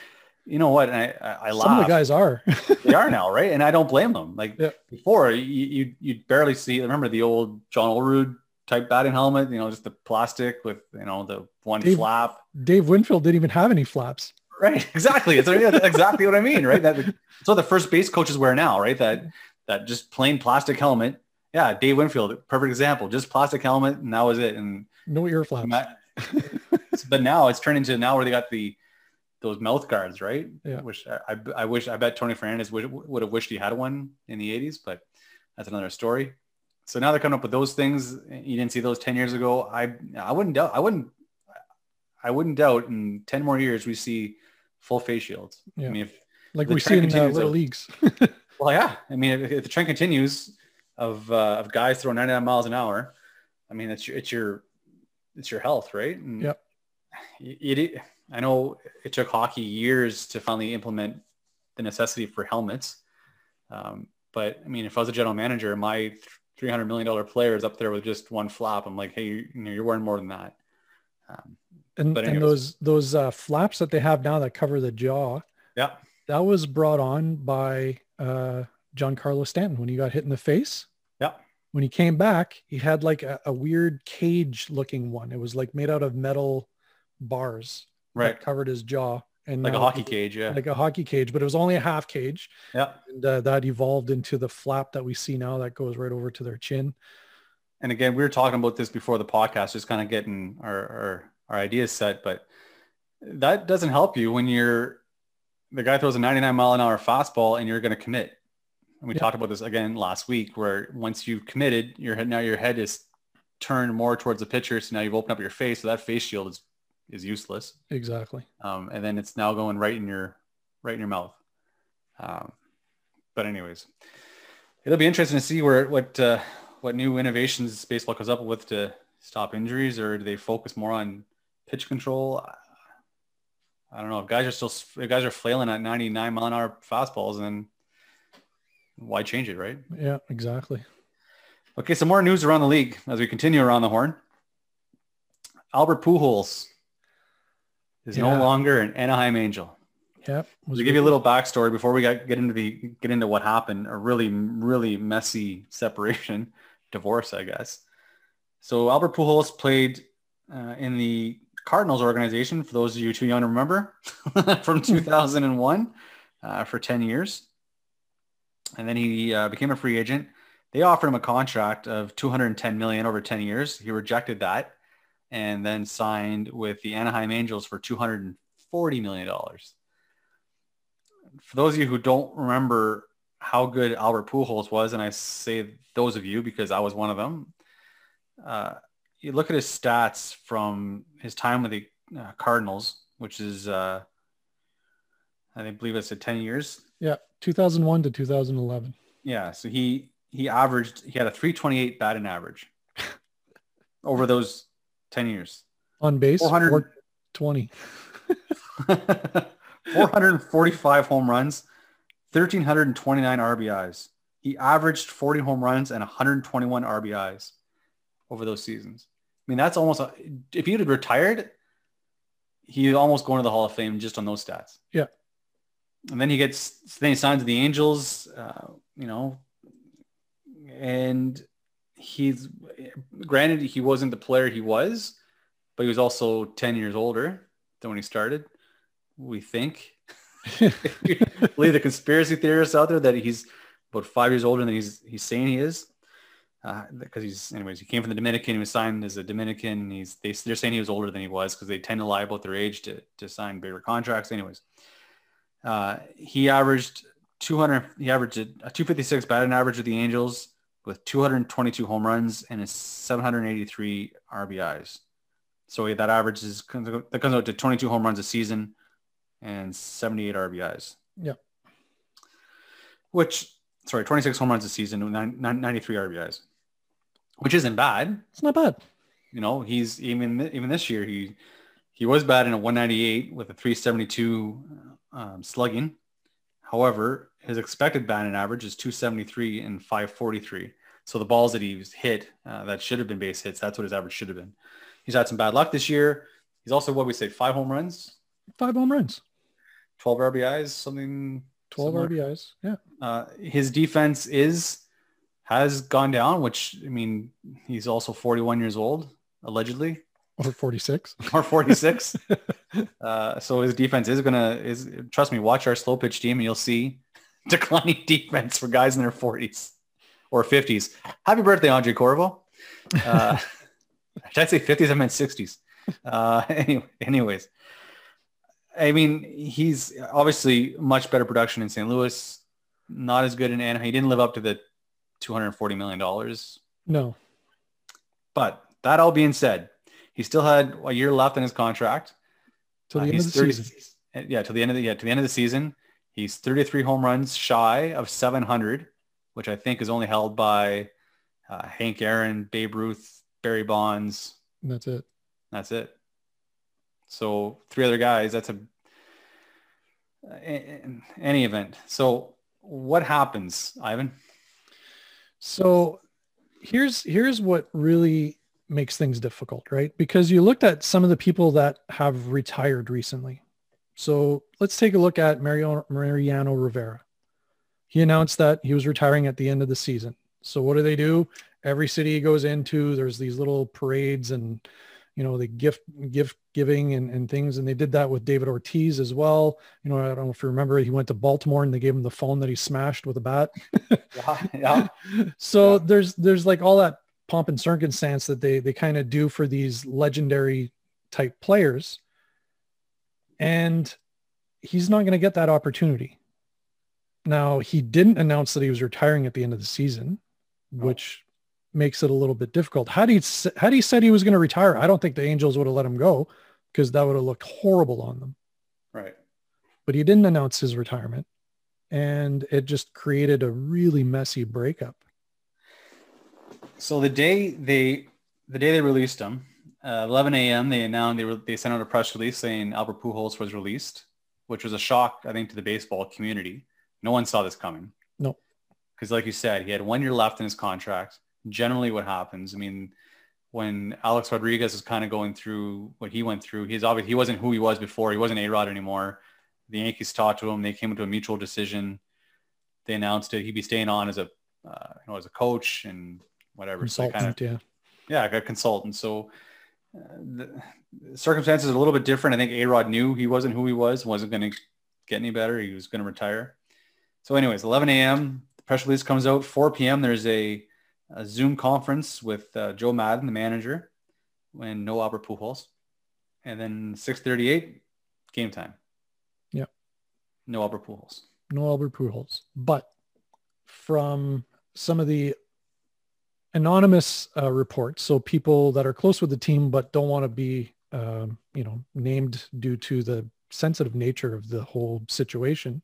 you know what, and I I, I laugh. Some of the guys are. they are now, right? And I don't blame them. Like Yeah. before, you you you'd barely see. Remember the old John Olerud type batting helmet? You know, just the plastic with you know the one Dave- flap. Dave Winfield didn't even have any flaps. Right, exactly. It's exactly what I mean, right? That what the first base coaches wear now, right? That that just plain plastic helmet. Yeah, Dave Winfield, perfect example. Just plastic helmet, and that was it. And No ear flaps. But now it's turned into now where they got the those mouth guards, right? Yeah. Which I, I, I wish I bet Tony Fernandez would, would have wished he had one in the 80s, but that's another story. So now they're coming up with those things. You didn't see those 10 years ago. I I wouldn't doubt I wouldn't I wouldn't doubt in 10 more years we see full face shields. Yeah. I mean if like we see in uh, continues little of- leagues. well yeah, I mean if, if the trend continues of uh, of guys throwing 99 miles an hour, I mean it's your it's your it's your health, right? And Yep. It, it, I know it took hockey years to finally implement the necessity for helmets. Um, but I mean, if I was a general manager, my $300 million players up there with just one flap. I'm like, hey, you, know, you're wearing more than that. Um, and, and those those uh, flaps that they have now that cover the jaw, yeah. that was brought on by uh, Giancarlo Stanton when he got hit in the face. Yeah. When he came back, he had like a, a weird cage looking one. It was like made out of metal bars Right. that covered his jaw. And Like a hockey cage. Yeah. like a hockey cage, but it was only a half cage. yeah. And uh, that evolved into the flap that we see now that goes right over to their chin. And again, we were talking about this before the podcast, just kind of getting our, our, our ideas set, but that doesn't help you when you're the guy throws a 99 mile an hour fastball and you're going to commit. And we Yeah. talked about this again last week, where once you've committed, your head now your head is turned more towards the pitcher. So now you've opened up your face, so that face shield is is useless. Exactly. Um, and then it's now going right in your right in your mouth. Um, but anyways, it'll be interesting to see where what uh, what new innovations baseball comes up with to stop injuries, or do they focus more on pitch control? I don't know. If guys are still if guys are flailing at 99 mile an hour fastballs, then why change it, right? Yeah, exactly. Okay, some more news around the league as we continue around the horn. Albert Pujols is Yeah. no longer an Anaheim Angel. Yep. Was To give you a little backstory before we got, get into the get into what happened, a really really messy separation, divorce, I guess. So Albert Pujols played uh, in the Cardinals organization. For those of you too young to remember, from 2001 uh, for 10 years, and then he uh, became a free agent. They offered him a contract of 210 million over 10 years. He rejected that, and then signed with the Anaheim Angels for 240 million dollars for those of you who don't remember how good Albert Pujols was, and I say those of you because I was one of them, uh, you look at his stats from his time with the uh, Cardinals, which is, uh, I think, believe it's at 10 years. Yeah, 2001 to 2011. Yeah. So he, he averaged, he had a 328 batting average over those 10 years. On base, 400 420. 445 home runs, 1,329 RBIs. He averaged 40 home runs and 121 RBIs over those seasons. I mean, that's almost a, if he had retired, he'd almost going to the Hall of Fame just on those stats. Yeah. And then he gets then he signs with the Angels, uh, you know, and he's granted he wasn't the player he was, but he was also 10 years older than when he started. We think. Believe the conspiracy theorists out there that he's about five years older than he's he's saying he is because uh, he's anyways he came from the Dominican. He was signed as a Dominican. He's they, they're saying he was older than he was because they tend to lie about their age to to sign bigger contracts. Anyways, uh, he averaged 200. He averaged a 256 batting average with the Angels with 222 home runs and 783 RBIs. So that averages that comes out to 22 home runs a season and 78 RBIs. Yeah. Which sorry, 26 home runs a season, 93 RBIs which isn't bad. It's not bad. You know, he's even even this year he he was bad in a 198 with a 372 um, slugging. However, his expected batting average is 273 and 543. So the balls that he's hit uh, that should have been base hits, that's what his average should have been. He's had some bad luck this year. He's also what we say five home runs, five home runs, 12 RBIs, something. 12 similar. RBIs. Yeah. Uh, his defense is has gone down, which I mean, he's also 41 years old, allegedly. Or 46. or 46. uh, so his defense is gonna is trust me, watch our slow pitch team and you'll see declining defense for guys in their 40s or 50s. Happy birthday, Andre Corvo. Uh, did I say 50s? I meant 60s. Uh, anyway, anyways, I mean, he's obviously much better production in St. Louis. Not as good in Anaheim. He didn't live up to the 240 million dollars. No. But that all being said, he still had a year left in his contract. Till the uh, end of the 30, season. Yeah, to the end of the yeah, to the end of the season. He's 33 home runs shy of 700, which I think is only held by uh, Hank Aaron, Babe Ruth, Barry Bonds. And that's it. That's it. So three other guys. That's a any event. So what happens, Ivan? So here's here's what really makes things difficult, right? Because you looked at some of the people that have retired recently. So let's take a look at Mariano, Mariano Rivera. He announced that he was retiring at the end of the season. So what do they do? Every city he goes into, there's these little parades and you know, the gift gift giving and, and things. And they did that with David Ortiz as well. You know, I don't know if you remember, he went to Baltimore and they gave him the phone that he smashed with a bat. yeah, yeah. So yeah. there's there's like all that pomp and circumstance that they they kind of do for these legendary type players. And he's not going to get that opportunity. Now, he didn't announce that he was retiring at the end of the season, oh. which makes it a little bit difficult. Had he had he said he was going to retire, I don't think the Angels would have let him go because that would have looked horrible on them. Right. But he didn't announce his retirement, and it just created a really messy breakup. So the day they the day they released him, uh, 11 a.m. They announced they, re- they sent out a press release saying Albert Pujols was released, which was a shock I think to the baseball community. No one saw this coming. No. Because like you said, he had one year left in his contract generally what happens. I mean, when Alex Rodriguez is kind of going through what he went through, he's obviously he wasn't who he was before. He wasn't A Rod anymore. The Yankees talked to him. They came to a mutual decision. They announced it. He'd be staying on as a uh, you know as a coach and whatever. Consultant, so kind of, yeah, yeah, a consultant. So uh, the circumstances are a little bit different. I think A Rod knew he wasn't who he was. wasn't going to get any better. He was going to retire. So, anyways, 11 a.m. The press release comes out. 4 p.m. There's a a Zoom conference with uh, Joe Maddon, the manager, and no Albert Pujols. And then 6:38, game time. Yeah. No Albert Pujols. No Albert Pujols. But from some of the anonymous uh, reports, so people that are close with the team but don't want to be, uh, you know, named due to the sensitive nature of the whole situation.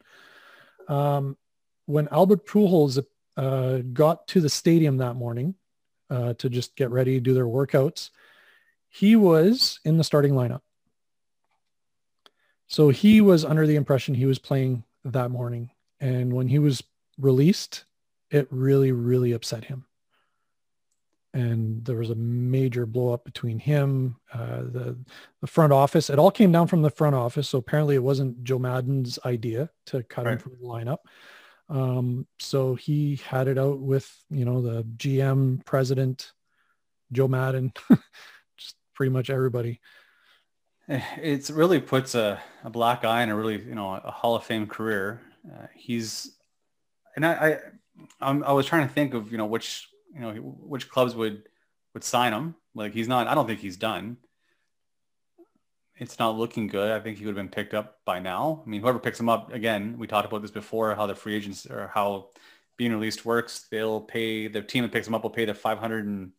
Um, when Albert Pujols uh, got to the stadium that morning uh, to just get ready, do their workouts. He was in the starting lineup. So he was under the impression he was playing that morning. And when he was released, it really, really upset him. And there was a major blow up between him, uh, the the front office. It all came down from the front office. So apparently, it wasn't Joe Maddon's idea to cut right. him from the lineup. Um, so he had it out with you know the GM, president, Joe Maddon, just pretty much everybody. It really puts a, a black eye on a really you know a Hall of Fame career. Uh, he's and I, I I'm, I was trying to think of you know which you know which clubs would would sign him. Like he's not. I don't think he's done. It's not looking good. I think he would have been picked up by now. I mean, whoever picks him up, again, we talked about this before, how the free agents or how being released works. They'll pay the team that picks him up will pay the five hundred and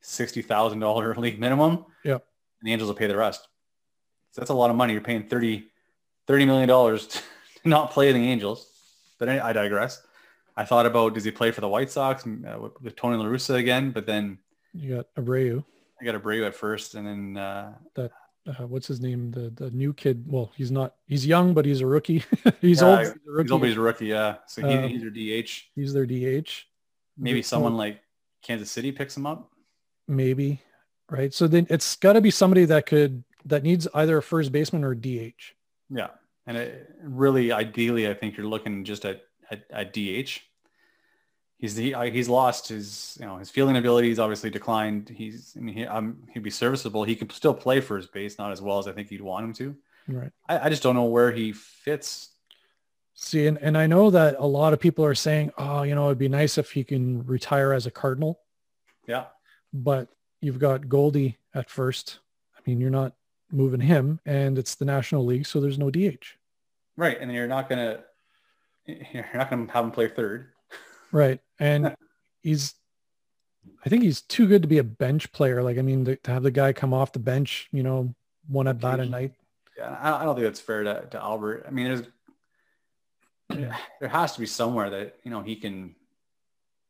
sixty thousand dollar league minimum. Yeah, And the Angels will pay the rest. So that's a lot of money. You're paying 30, 30 million dollars to not play the Angels. But I digress. I thought about does he play for the White Sox uh, with, Tony La Russa again? But then you got Abreu. I got Abreu at first, and then uh, that uh, what's his name? The the new kid. Well, he's not. He's young, but he's a rookie. he's, yeah, old, he's, a rookie. he's old. But he's a rookie. Yeah. So he, um, he's their DH. He's their DH. Maybe someone like Kansas City picks him up. Maybe, right? So then it's got to be somebody that could that needs either a first baseman or a DH. Yeah, and it, really, ideally, I think you're looking just at at, at DH he's he, he's lost his you know his fielding abilities obviously declined. He's I mean he, um, he'd be serviceable. He can still play for his base, not as well as I think you'd want him to. Right. I, I just don't know where he fits. See, and, and I know that a lot of people are saying, oh, you know, it'd be nice if he can retire as a Cardinal. Yeah. But you've got Goldie at first. I mean, you're not moving him and it's the National League, so there's no DH. Right. And you're not gonna you're not gonna have him play third. Right. And he's, I think he's too good to be a bench player. Like, I mean, to, to have the guy come off the bench, you know, one at bat a night. Yeah. I don't think that's fair to, to Albert. I mean, there's, there has to be somewhere that, you know, he can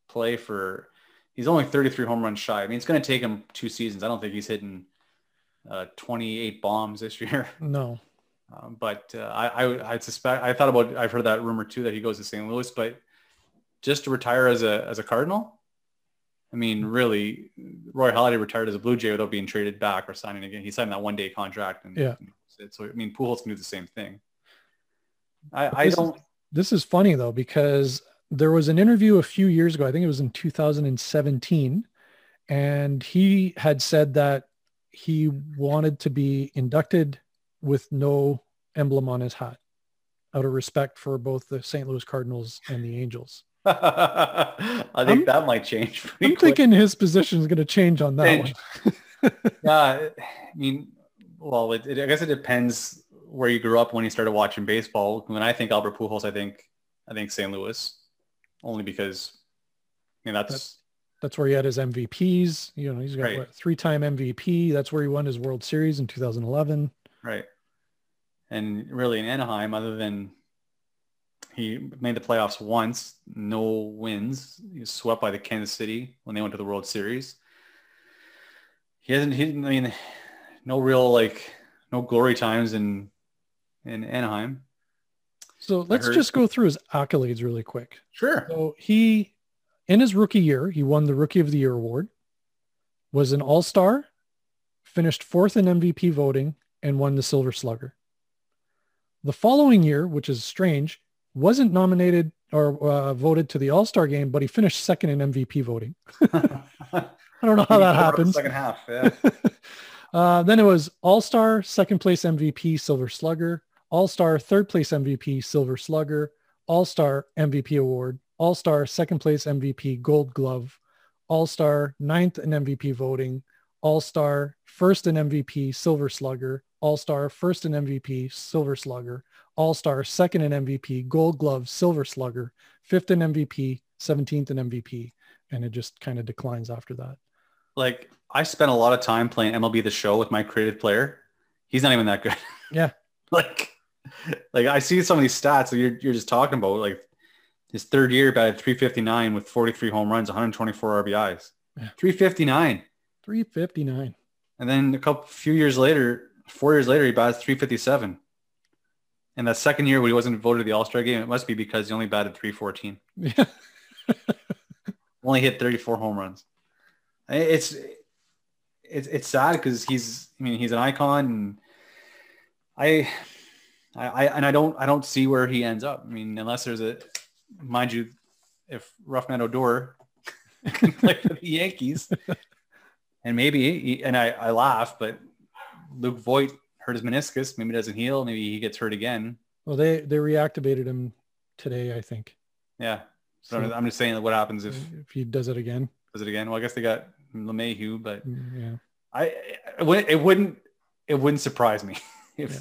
play for, he's only 33 home runs shy. I mean, it's going to take him two seasons. I don't think he's hitting uh, 28 bombs this year. No. Um, but uh, I, I, I suspect, I thought about, I've heard that rumor too, that he goes to St. Louis, but just to retire as a as a Cardinal? I mean, hmm. really, Roy Halladay retired as a Blue Jay without being traded back or signing again. He signed that one day contract, and yeah. So I mean, Pujols can do the same thing. I, I don't. Is, this is funny though because there was an interview a few years ago. I think it was in 2017, and he had said that he wanted to be inducted with no emblem on his hat out of respect for both the St. Louis Cardinals and the Angels. I think I'm, that might change. I'm quick. thinking his position is going to change on that one. yeah, I mean, well, it, it, I guess it depends where you grew up when you started watching baseball. When I think Albert Pujols, I think I think St. Louis, only because I mean that's that's, that's where he had his MVPs. You know, he's got right. what, three-time MVP. That's where he won his World Series in 2011. Right. And really in Anaheim, other than he made the playoffs once, no wins. He was swept by the Kansas City when they went to the World Series. He hasn't. He, I mean, no real like no glory times in in Anaheim. So let's just go through his accolades really quick. Sure. So he, in his rookie year, he won the Rookie of the Year award, was an All-Star, finished fourth in MVP voting, and won the Silver Slugger. The following year, which is strange, wasn't nominated or uh, voted to the All-Star game, but he finished second in MVP voting. I don't know how that happens. Second half, yeah. uh, then it was All-Star, second place MVP, Silver Slugger, All-Star, third place MVP, Silver Slugger, All-Star MVP award, All-Star, second place MVP, Gold Glove, All-Star, ninth in MVP voting, All-Star, first in MVP, Silver Slugger, All-Star, first in MVP, Silver Slugger, all-Star, second in MVP, Gold Glove, Silver Slugger, fifth in MVP, 17th in MVP, and it just kind of declines after that. Like I spent a lot of time playing MLB The Show with my creative player. He's not even that good. Yeah. like, like I see some of these stats that you're you're just talking about. Like his third year batted 359 with 43 home runs, 124 RBIs. Yeah. 359. 359. And then a couple few years later, four years later, he bats 357. And that second year when he wasn't voted to the All-Star game, it must be because he only batted 314. Yeah. only hit 34 home runs. It's it's it's sad because he's I mean he's an icon and I I, I and I don't I don't see where he ends up. I mean unless there's a mind you if Rougned Odor like the Yankees and maybe and I I laugh but Luke Voit hurt his meniscus maybe doesn't heal maybe he gets hurt again. Well they they reactivated him today I think. Yeah. So, I'm just saying what happens if if he does it again. Does it again? Well I guess they got LeMahieu, but Mm, yeah. I it wouldn't it wouldn't, it wouldn't surprise me if Yeah.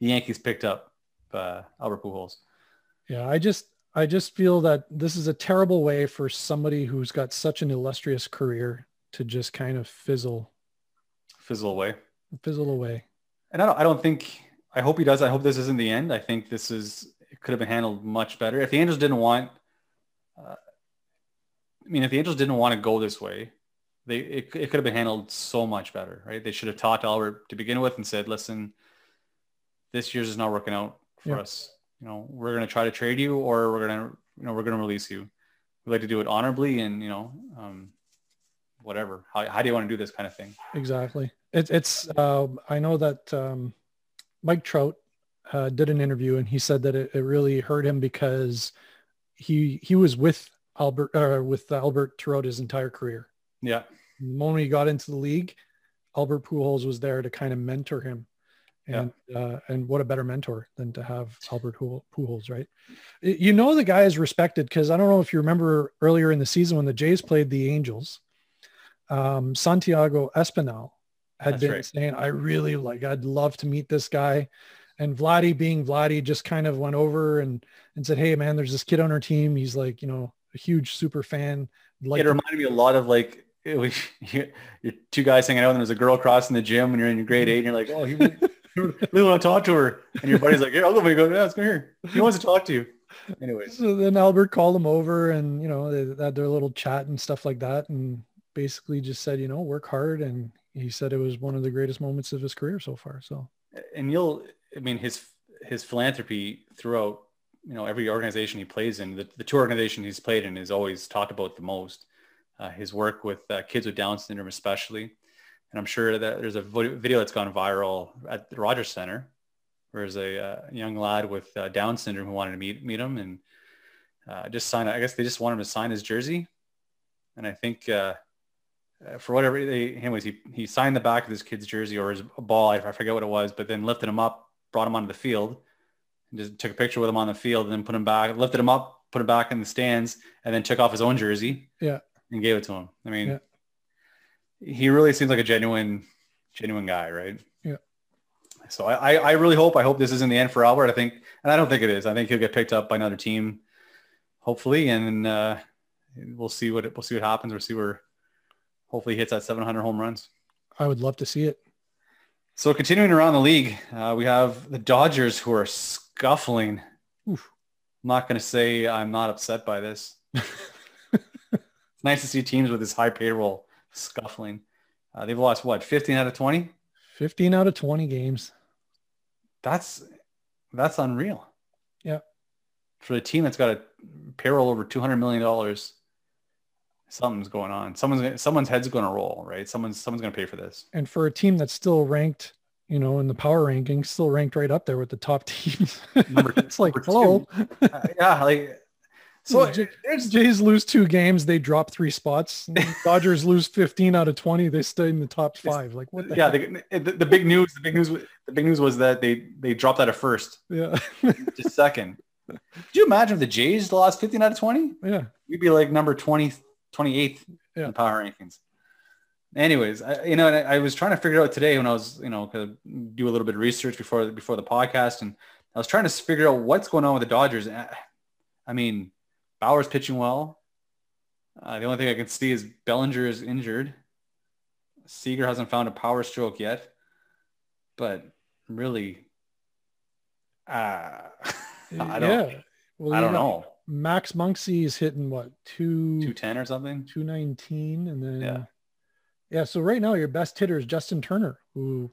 the Yankees picked up uh, Albert Pujols. Yeah, I just I just feel that this is a terrible way for somebody who's got such an illustrious career to just kind of fizzle Fizzle away. fizzle away. And I don't I don't think I hope he does. I hope this isn't the end. I think this is it could have been handled much better. If the Angels didn't want uh, I mean if the Angels didn't want to go this way, they it, it could have been handled so much better, right? They should have talked to Albert to begin with and said, "Listen, this year's is not working out for Yeah. us. You know, we're going to try to trade you or we're going to, you know, we're going to release you. We'd like to do it honorably and, you know, um, whatever. How, how do you want to do this kind of thing? Exactly. It, it's uh, I know that um, Mike Trout uh, did an interview and he said that it, it really hurt him because he he was with Albert uh, with Albert throughout his entire career. Yeah. The moment he got into the league, Albert Pujols was there to kind of mentor him. And uh, and what a better mentor than to have Albert Pu- Pujols, right? You know the guy is respected because I don't know if you remember earlier in the season when the Jays played the Angels, um, Santiago Espinal had That's been right. saying, "I really like, I'd love to meet this guy," and Vladdy, being Vladdy, just kind of went over and and said, "Hey, man, there's this kid on our team. He's like, you know, a huge super fan. Like, it reminded me a lot of like, it was, you, you're two guys hanging out and there's a girl crossing the gym and you're in your grade eight and you're like, oh, he really, want to talk to her. And your buddy's like, here, I'll go. Go, yeah, let's go here. He wants to talk to you. Anyways. So then Albert called him over and, you know, they had their little chat and stuff like that. And basically just said, you know, work hard. And he said it was one of the greatest moments of his career so far. So and you'll i mean his his philanthropy throughout you know every organization he plays in the, the two organizations he's played in is always talked about the most uh, his work with uh, kids with down syndrome especially and i'm sure that there's a video that's gone viral at the rogers center where there's a uh, young lad with uh, down syndrome who wanted to meet meet him and uh, just sign i guess they just wanted him to sign his jersey and i think uh, uh, for whatever they anyways he he signed the back of this kid's jersey or his ball I, I forget what it was but then lifted him up brought him onto the field and just took a picture with him on the field and then put him back lifted him up put him back in the stands and then took off his own jersey Yeah. and gave it to him i mean Yeah. he really seems like a genuine genuine guy right Yeah. so I, I really hope i hope this isn't the end for albert i think and i don't think it is i think he'll get picked up by another team hopefully and uh we'll see what we'll see what happens we'll see where hopefully he hits that 700 home runs I would love to see it. so continuing around the league, uh, we have the Dodgers who are scuffling. Oof. I'm not going to say I'm not upset by this. it's nice to see teams with this high payroll scuffling. Uh, they've lost what 15 out of 20. 15 out of 20 games. That's that's unreal. Yeah. For a team that's got a payroll over 200 million dollars, something's going on. Someone's someone's head's going to roll, right? Someone's someone's going to pay for this. And for a team that's still ranked, you know, in the power rankings, still ranked right up there with the top teams. Number- it's like, hello. Uh, yeah, like so. J- Jays lose two games, they drop three spots. Dodgers lose 15 out of 20, they stay in the top five. Like what the yeah, the, the, the big news, the big news, the big news was that they they dropped out of first, yeah. just second. Could you imagine if the Jays lost 15 out of 20? yeah. We'd be like number 20, 28th Yeah. in power rankings. Anyways, I, you know, I, I was trying to figure it out today when I was, you know, do a little bit of research before before the podcast, and I was trying to figure out what's going on with the Dodgers. I- mean, Bauer's pitching well. Uh, the only thing I can see is Bellinger is injured. Seager hasn't found a power stroke yet, but really, uh, I don't, yeah. Well, I don't got know, Max Muncy is hitting what two two ten or something. 219 and then Yeah. yeah so right now your best hitter is Justin Turner who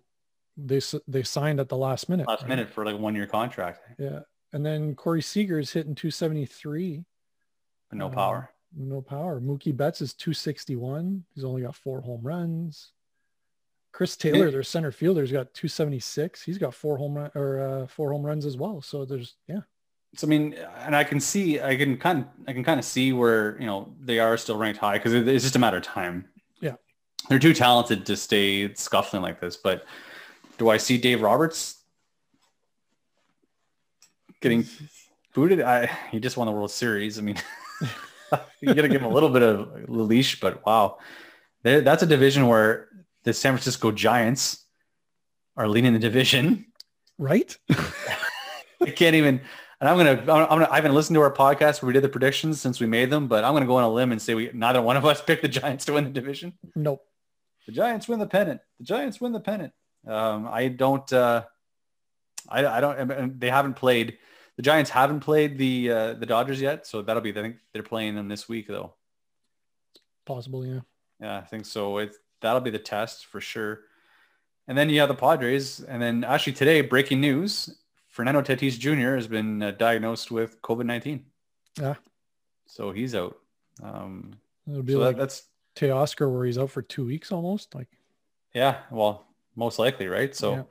they they signed at the last minute Last right? minute for like a one year contract, yeah and then Corey Seager is hitting 273 but no Uh, power. no power. Mookie Betts is 261. He's only got four home runs. Chris Taylor, their center fielder, has got 276. He's got four home run or uh, four home runs as well. So there's yeah. So I mean, and I can see, I can kind of, I can kind of see where you know they are still ranked high because it's just a matter of time. Yeah, they're too talented to stay scuffling like this. But do I see Dave Roberts getting booted? I he just won the World Series. I mean, you got to give him a little bit of leash, but wow, that's a division where the San Francisco Giants are leading the division. Right? I can't even. And I'm gonna, I'm gonna, I haven't listened to our podcast where we did the predictions since we made them, but I'm gonna go on a limb and say we neither one of us picked the Giants to win the division. Nope. The Giants win the pennant. The Giants win the pennant. Um, I don't. Uh, I, I don't. They haven't played. The Giants haven't played the uh, the Dodgers yet, so that'll be. I think they're playing them this week though. Possible, yeah. Yeah, I think so. It's that'll be the test for sure. And then you have the Padres, and then actually today, breaking news: Fernando Tatis Jr. has been uh, diagnosed with COVID nineteen. Yeah. So he's out. Um, It'll be so like that, that's Teoscar, where he's out for two weeks almost. Like. Yeah, well, most likely, right? So, yeah.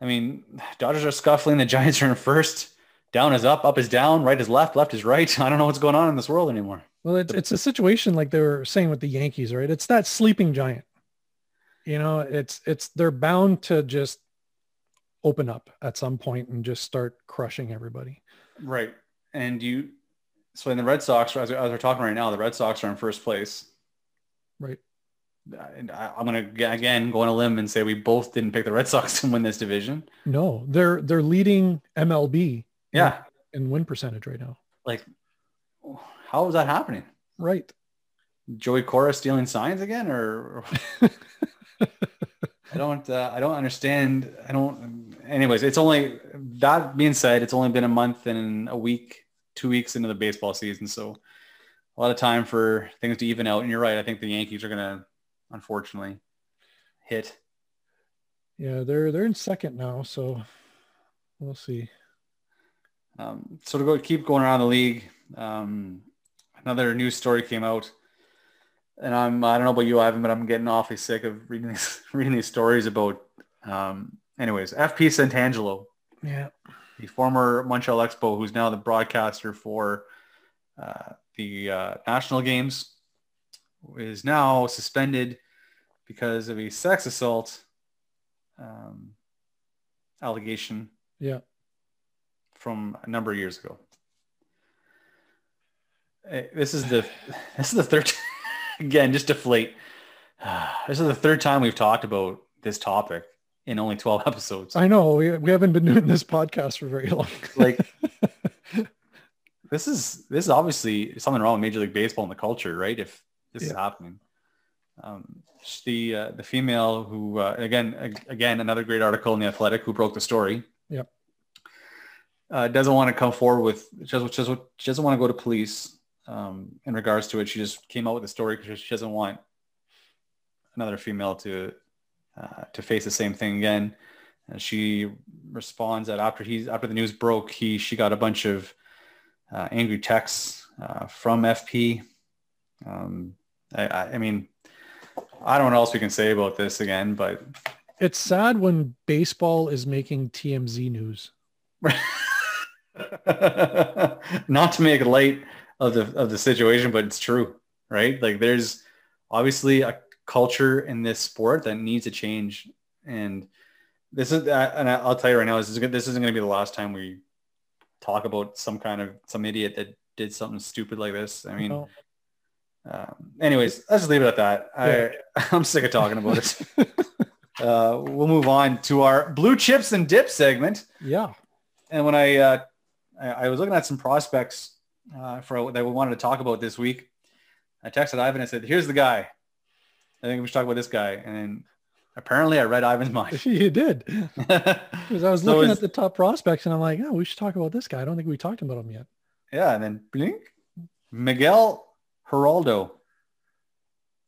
I mean, Dodgers are scuffling. The Giants are in first. Down is up, up is down, right is left, left is right. I don't know what's going on in this world anymore. Well, it's it's a situation like they were saying with the Yankees, right? It's that sleeping giant. You know, it's it's they're bound to just open up at some point and just start crushing everybody. Right. And you, so in the Red Sox, as, as we're talking right now, the Red Sox are in first place. Right. I, I'm going to again go on a limb and say we both didn't pick the Red Sox to win this division. No, they're they're leading MLB. Yeah. In, in win percentage right now. Like, how is that happening? Right. Joey Cora stealing signs again, or I don't uh, I don't understand. I don't. Anyways, it's only that being said, it's only been a month and a week, two weeks into the baseball season, so a lot of time for things to even out. And you're right. I think the Yankees are gonna, unfortunately, hit. Yeah, they're they're in second now, so we'll see. Um, so to go keep going around the league, um, another news story came out and I'm I don't know about you, Ivan, but I'm getting awfully sick of reading these reading these stories about. Um, anyways, FP Santangelo, yeah, the former Montreal Expo, who's now the broadcaster for uh, the uh, national games, is now suspended because of a sex assault um, allegation. Yeah, from a number of years ago. This is the this is the third again, just deflate. This is the third time we've talked about this topic in only 12 episodes. I know. We, we haven't been doing this podcast for very long. like this is this is obviously something wrong with Major League Baseball and the culture, right? If this yeah. is happening. Um, the uh, the female who uh, again again another great article in the Athletic who broke the story. Yep. Uh, doesn't want to come forward with just, just she doesn't want to go to police um, in regards to it. She just came out with the story because she doesn't want another female to uh, to face the same thing again. And she responds that after he's after the news broke, he she got a bunch of uh, angry texts uh, from FP. Um, I, I, mean, I don't know what else we can say about this again, but it's sad when baseball is making TMZ news. Not to make light of the of the situation, but it's true, right? Like there's obviously a culture in this sport that needs to change, and this is and I'll tell you right now, this is this isn't going to be the last time we talk about some kind of some idiot that did something stupid like this. I mean. Oh. Um, anyways, let's just leave it at that. Yeah. I, I'm sick of talking about it. uh, we'll move on to our blue chips and dip segment. Yeah. And when I, uh, I, I was looking at some prospects uh, for that we wanted to talk about this week. I texted Ivan and said, "Here's the guy. I think we should talk about this guy." And apparently, I read Ivan's mind. you did, because I was so looking at the top prospects, and I'm like, "Oh, we should talk about this guy." I don't think we talked about him yet. Yeah, and then blink, Miguel Hiraldo.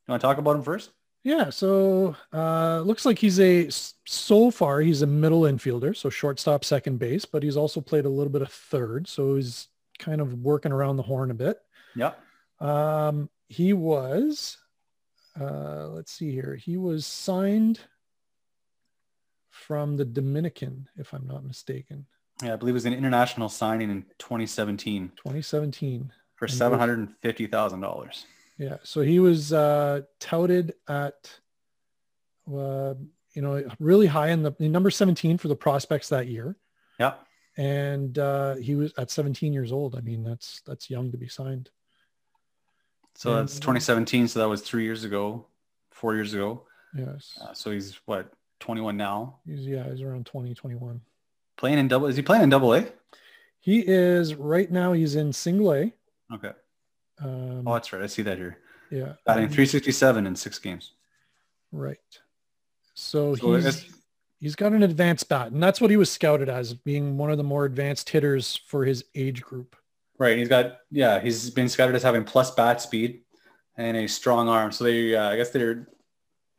You want to talk about him first? Yeah, so uh, looks like he's a so far he's a middle infielder, so shortstop, second base, but he's also played a little bit of third, so he's kind of working around the horn a bit. Yeah. Um, he was, uh, let's see here. He was signed from the Dominican, if I'm not mistaken. Yeah, I believe it was an international signing in 2017 2017. for seven hundred and fifty thousand dollars. Yeah. So he was uh, touted at, uh, you know, really high in the number 17 for the prospects that year. Yeah. And uh, he was at 17 years old. I mean, that's that's young to be signed. So And- that's 2017. So that was three years ago, four years ago. Yes. Uh, so he's what 21 now. He's, yeah, he's around 20, 21. Playing in double. Is he playing in double A? He is right now. He's in single A. Okay. Um, Oh, that's right. I see that here. yeah. Batting um, 367 in six games. Right. So, So he's he's got an advanced bat, and that's what he was scouted as, being one of the more advanced hitters for his age group. Right. He's got, yeah, he's been scouted as having plus bat speed and a strong arm. So they, uh, I guess they're,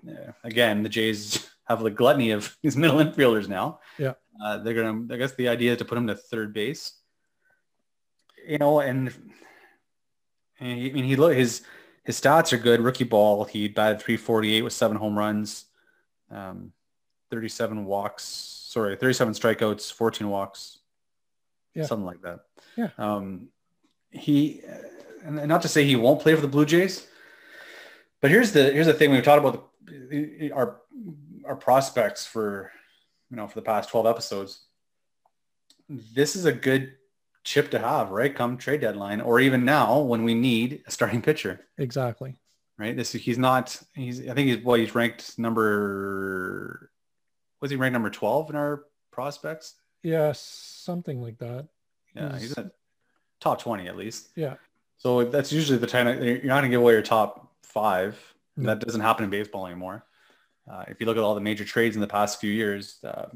uh, again, the Jays have the gluttony of these middle infielders now. Yeah. Uh, they're going to, I guess the idea is to put him to third base. You know, and, and he, I mean, he look, his, his stats are good. Rookie ball, he batted 348 with seven home runs, um, 37 walks, sorry, 37 strikeouts, 14 walks, Yeah. something like that. Yeah. Um, he, and not to say he won't play for the Blue Jays, but here's the here's the thing we've talked about the, our our prospects for you know for the past 12 episodes. This is a good chip to have, right? Come trade deadline, or even now when we need a starting pitcher, Exactly. right? This he's not. He's I think he's well he's ranked number. Was he ranked number 12 in our prospects? Yeah, something like that. Yeah, He's- he's at top 20 at least. Yeah. So that's usually the time you're not gonna give away your top five. No. That doesn't happen in baseball anymore. Uh, if you look at all the major trades in the past few years, uh,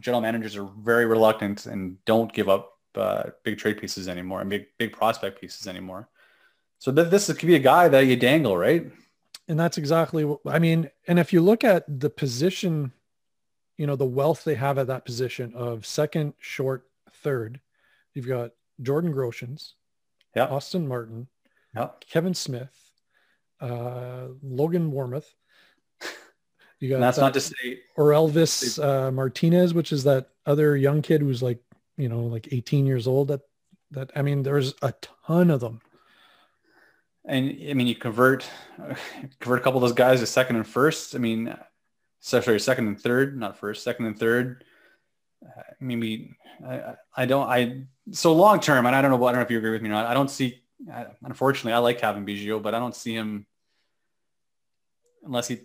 general managers are very reluctant and don't give up uh, big trade pieces anymore and big big prospect pieces anymore. So th- this could be a guy that you dangle, right? And that's exactly what I mean. And if you look at the position, you know, the wealth they have at that position of second, short, third, you've got Jordan Groshans, Yeah. Austin Martin, Yeah. Kevin Smith, uh, Logan Warmoth. You got And that's that- not to say Orelvis uh, Martinez, which is that other young kid who's like, you know, like 18 years old. That that I mean, there's a ton of them. And I mean, you convert convert a couple of those guys to second and first. I mean, so- sorry, second and third, not first, second and third. Uh, maybe I, I- don't. I so long term, and I don't know. I don't know if you agree with me or not. I don't see. I, unfortunately, I like Cavan Biggio, but I don't see him unless he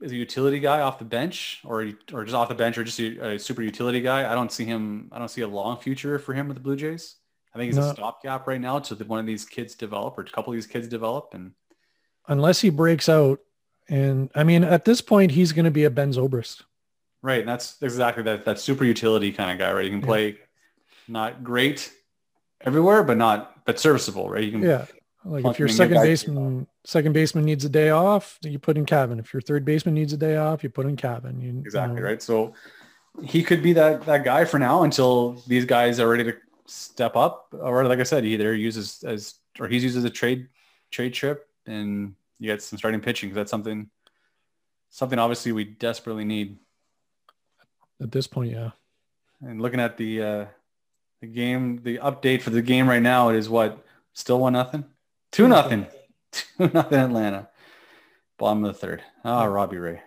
is a utility guy off the bench, or or just off the bench, or just a, a super utility guy. I don't see him. I don't see a long future for him with the Blue Jays. I think he's No. a stopgap right now to the, one of these kids develop or a couple of these kids develop. And Unless he breaks out. And I mean, at this point, he's going to be a Ben Zobrist. right. And that's exactly that, that super utility kind of guy, right? You can Yeah. play not great everywhere, but not, but serviceable, right? You can, Yeah. Like if your second baseman, second baseman needs a day off, you put in Cavan. If your third baseman needs a day off, you put in Cavan. You, exactly. you know, Right. So he could be that, that guy for now until these guys are ready to step up. Or like I said, either uses as, or he's used as a trade, trade trip and you get some starting pitching. Cause that's something, something obviously we desperately need. At this point, yeah. And looking at the uh, the game, the update for the game right now, it is what still one nothing, two nothing, two nothing Atlanta. Bottom of the third. Ah, Robbie Ray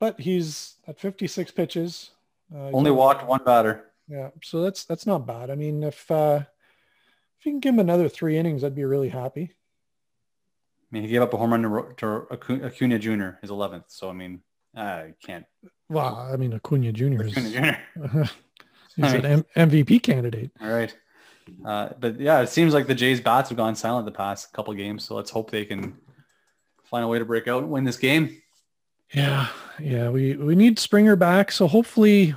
But he's at 56 pitches. Uh, only walked one batter. Yeah. So that's that's not bad. I mean, if uh, if you can give him another three innings, I'd be really happy. I mean, he gave up a home run to, to Acuna Jr. his 11th. So I mean, I can't. Well, I mean, Acuna Jr. is Acuna Jr. he's an M- MVP candidate. All right. Uh, but yeah, it seems like the Jays bats have gone silent the past couple games. So let's hope they can find a way to break out and win this game. Yeah, yeah. We we need Springer back. So hopefully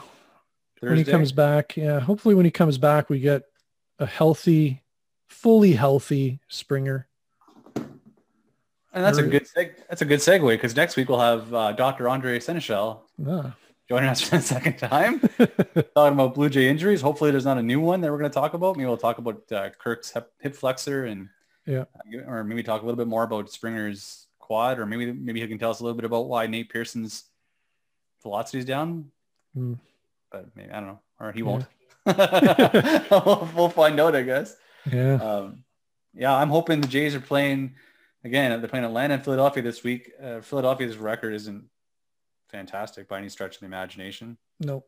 when he comes back, yeah, hopefully when he comes back, we get a healthy, fully healthy Springer. And that's a good seg- that's a good segue because next week we'll have uh, Dr. Andre Seneschal Ah. joining us for the second time, talking about Blue Jay injuries. Hopefully, there's not a new one that we're going to talk about. Maybe we'll talk about uh, Kirk's hip, hip flexor and Yeah. Or maybe talk a little bit more about Springer's quad, or maybe maybe he can tell us a little bit about why Nate Pearson's velocity is down. Mm. But maybe I don't know, or he Yeah. won't. we'll, we'll find out, I guess. Yeah. Um, yeah, I'm hoping the Jays are playing again. They're playing Atlanta and Philadelphia this week. Uh, Philadelphia's record isn't fantastic by any stretch of the imagination. Nope.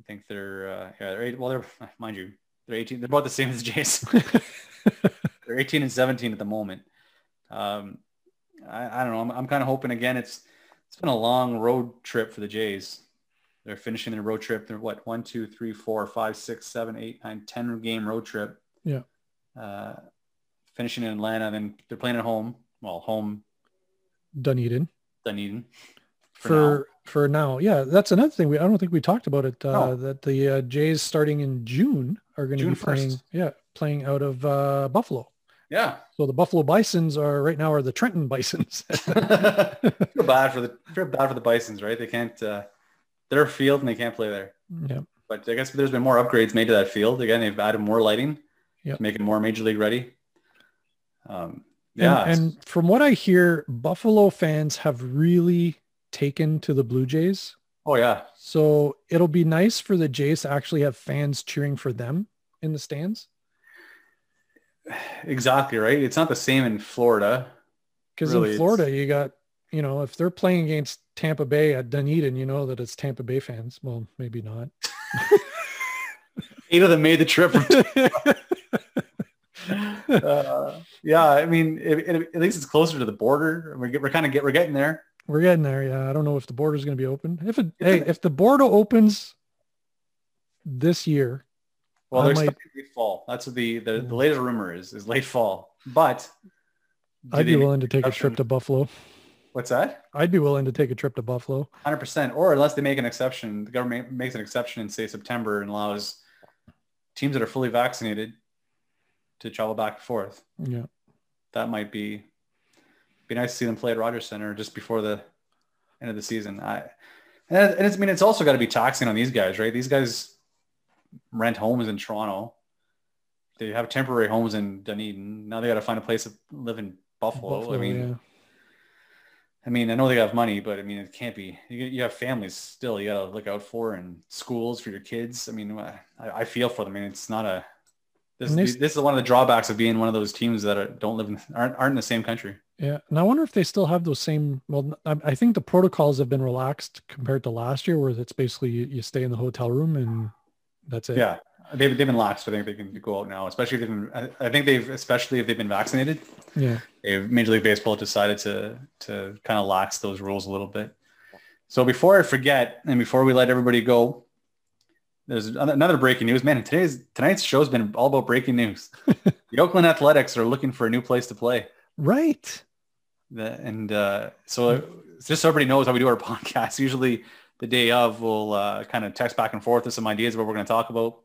I think they're uh, yeah they're eight, well they're mind you they're 18 they're about the same as the Jays. they're 18 and 17 at the moment. Um, I, I don't know. I'm, I'm kind of hoping again. It's it's been a long road trip for the Jays. They're finishing their road trip. They're what one, two, three, four, five, six, seven, eight, nine, ten game road trip. Yeah. Uh, finishing in Atlanta, then they're playing at home. Well, home Dunedin Dunedin. for For for now. Yeah, that's another thing. We I don't think we talked about it. Uh, No. That the uh, Jays starting in June are going to be playing. 1st. Yeah, playing out of uh, Buffalo. Yeah. So the Buffalo Bisons are right now are the Trenton Bisons. feel bad for the feel bad for the Bisons, right? They can't. Uh, their field and they can't play there. yeah. But I guess there's been more upgrades made to that field. Again, they've added more lighting Yep. to make it more major league ready. Um, And, yeah, and from what I hear, Buffalo fans have really taken to the Blue Jays. oh yeah, So it'll be nice for the Jays to actually have fans cheering for them in the stands. exactly right. It's not the same in Florida. Because Really, in Florida, you got, you know, if they're playing against Tampa Bay at Dunedin, you know that it's Tampa Bay fans. Well, maybe not. Eight of them made the trip. From, uh, yeah, I mean, it, it- at least it's closer to the border. We're, get, we're kind of get we're getting there. We're getting there. Yeah. I don't know if the border is going to be open. If it, hey, if the border opens this year, Well, I there's might- late fall. That's what the the, Yeah. the latest rumor is is late fall. But I'd be willing to take a trip to Buffalo. What's that? I'd be willing to take a trip to Buffalo. Hundred percent. Or unless they make an exception, the government makes an exception in say September and allows teams that are fully vaccinated to travel back and forth. Yeah. That might be be nice to see them play at Rogers Center just before the end of the season. I and it's, I mean it's also got to be taxing on these guys, right? These guys rent homes in Toronto. They have temporary homes in Dunedin. Now they got to find a place to live in Buffalo. Buffalo, I mean, yeah. I mean, I know they have money, but I mean, it can't be. You, you have families still. You got to look out for and schools for your kids. I mean, I, I feel for them. I mean, it's not a. This, this is one of the drawbacks of being one of those teams that are, don't live in aren't aren't in the same country. Yeah, and I wonder if they still have those same. Well, I, I think the protocols have been relaxed compared to last year, where it's basically you, you stay in the hotel room and that's it. Yeah, they've they've been laxed. I think they can go out now, especially if they've been. I, I think they've especially if they've been vaccinated. yeah, They've, Major League Baseball decided to to kind of lax those rules a little bit. So before I forget, and before we let everybody go, there's another breaking news. Man, today's tonight's show's been all about breaking news. the Oakland Athletics are looking for a new place to play, right. The- and uh, so just so everybody knows how we do our podcast. Usually, the day of, we'll uh, kind of text back and forth with some ideas of what we're going to talk about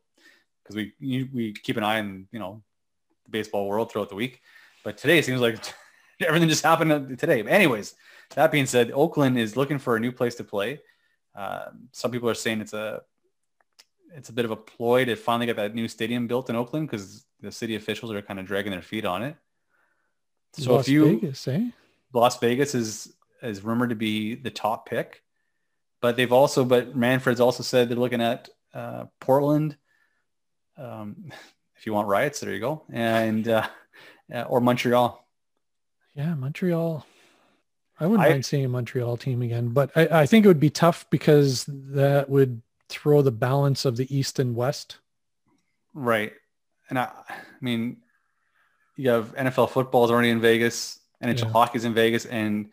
because we you- we keep an eye on you know the baseball world throughout the week. But today it seems like everything just happened today. Anyways, that being said, Oakland is looking for a new place to play. Uh, some people are saying it's a it's a bit of a ploy to finally get that new stadium built in Oakland because the city officials are kind of dragging their feet on it. So Las if you Vegas, eh? Las Vegas is is rumored to be the top pick, but they've also but Manfred's also said they're looking at uh, Portland. Um, if you want riots, there you go, and uh, uh, or Montreal. Yeah, Montreal. I wouldn't I- mind seeing a Montreal team again, but I, I think it would be tough because that would throw the balance of the East and West. Right. And I, I mean, you have NFL football is already in Vegas, NHL Yeah. is in Vegas. And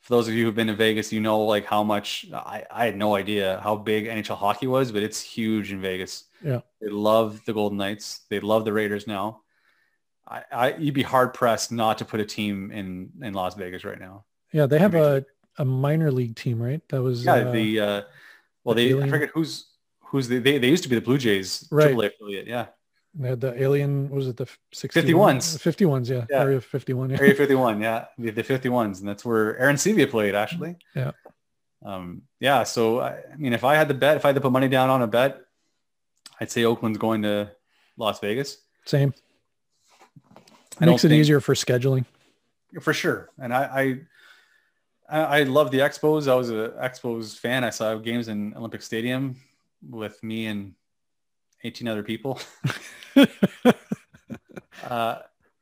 for those of you who've been to Vegas, you know, like how much I, I had no idea how big NHL hockey was, but it's huge in Vegas. Yeah. They love the Golden Knights. They love the Raiders now. I, I you'd be hard pressed not to put a team in, in Las Vegas right now. Yeah, they have a, a minor league team, right? That was Yeah. uh, the, uh, well, the they, I forget who's, who's the, they, they used to be the Blue Jays Right. AAA affiliate. Yeah. they had the alien. Was it the 61? 51s. 51s, yeah. Yeah. Area 51. Yeah. Area 51, yeah, the, the 51s, and that's where Arencibia played actually. Yeah. Um, yeah. So I, I mean, if I had to bet, if I had to put money down on a bet, I'd say Oakland's going to Las Vegas. Same. Makes it think, easier for scheduling. For sure. And I, I, I love the Expos. I was an Expos fan. I saw games in Olympic Stadium with me and 18 other people. uh,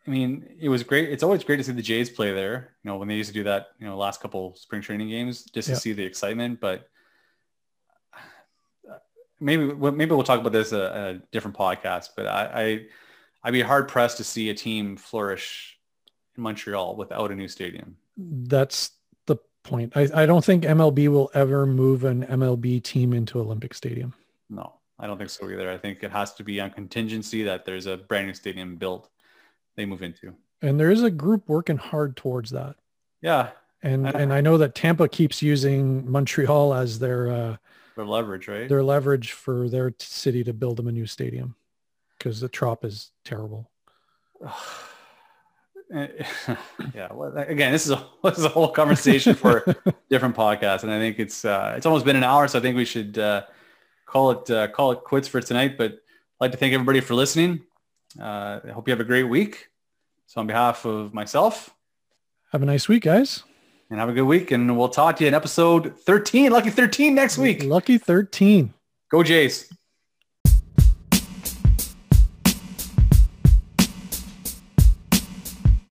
I mean, it was great. It's always great to see the Jays play there. You know, when they used to do that, you know, last couple spring training games, just to see the excitement. But maybe maybe we'll talk about this a, a different podcast. But I, I I'd be hard pressed to see a team flourish in Montreal without a new stadium. That's point. I, I don't think MLB will ever move an MLB team into Olympic Stadium. No, I don't think so either. I think it has to be on contingency that there's a brand new stadium built they move into. And there is a group working hard towards that. Yeah. And I and I know that Tampa keeps using Montreal as their uh, their leverage, right? Their leverage for their city to build them a new stadium because the trop is terrible. yeah. Well, again, this is a this is a whole conversation for different podcasts, and I think it's uh, it's almost been an hour, so I think we should uh, call it uh, call it quits for tonight. But I'd like to thank everybody for listening. Uh, I hope you have a great week. So on behalf of myself, have a nice week, guys. And have a good week. And we'll talk to you in episode 13, Lucky 13 next week. Lucky 13. Go Jays.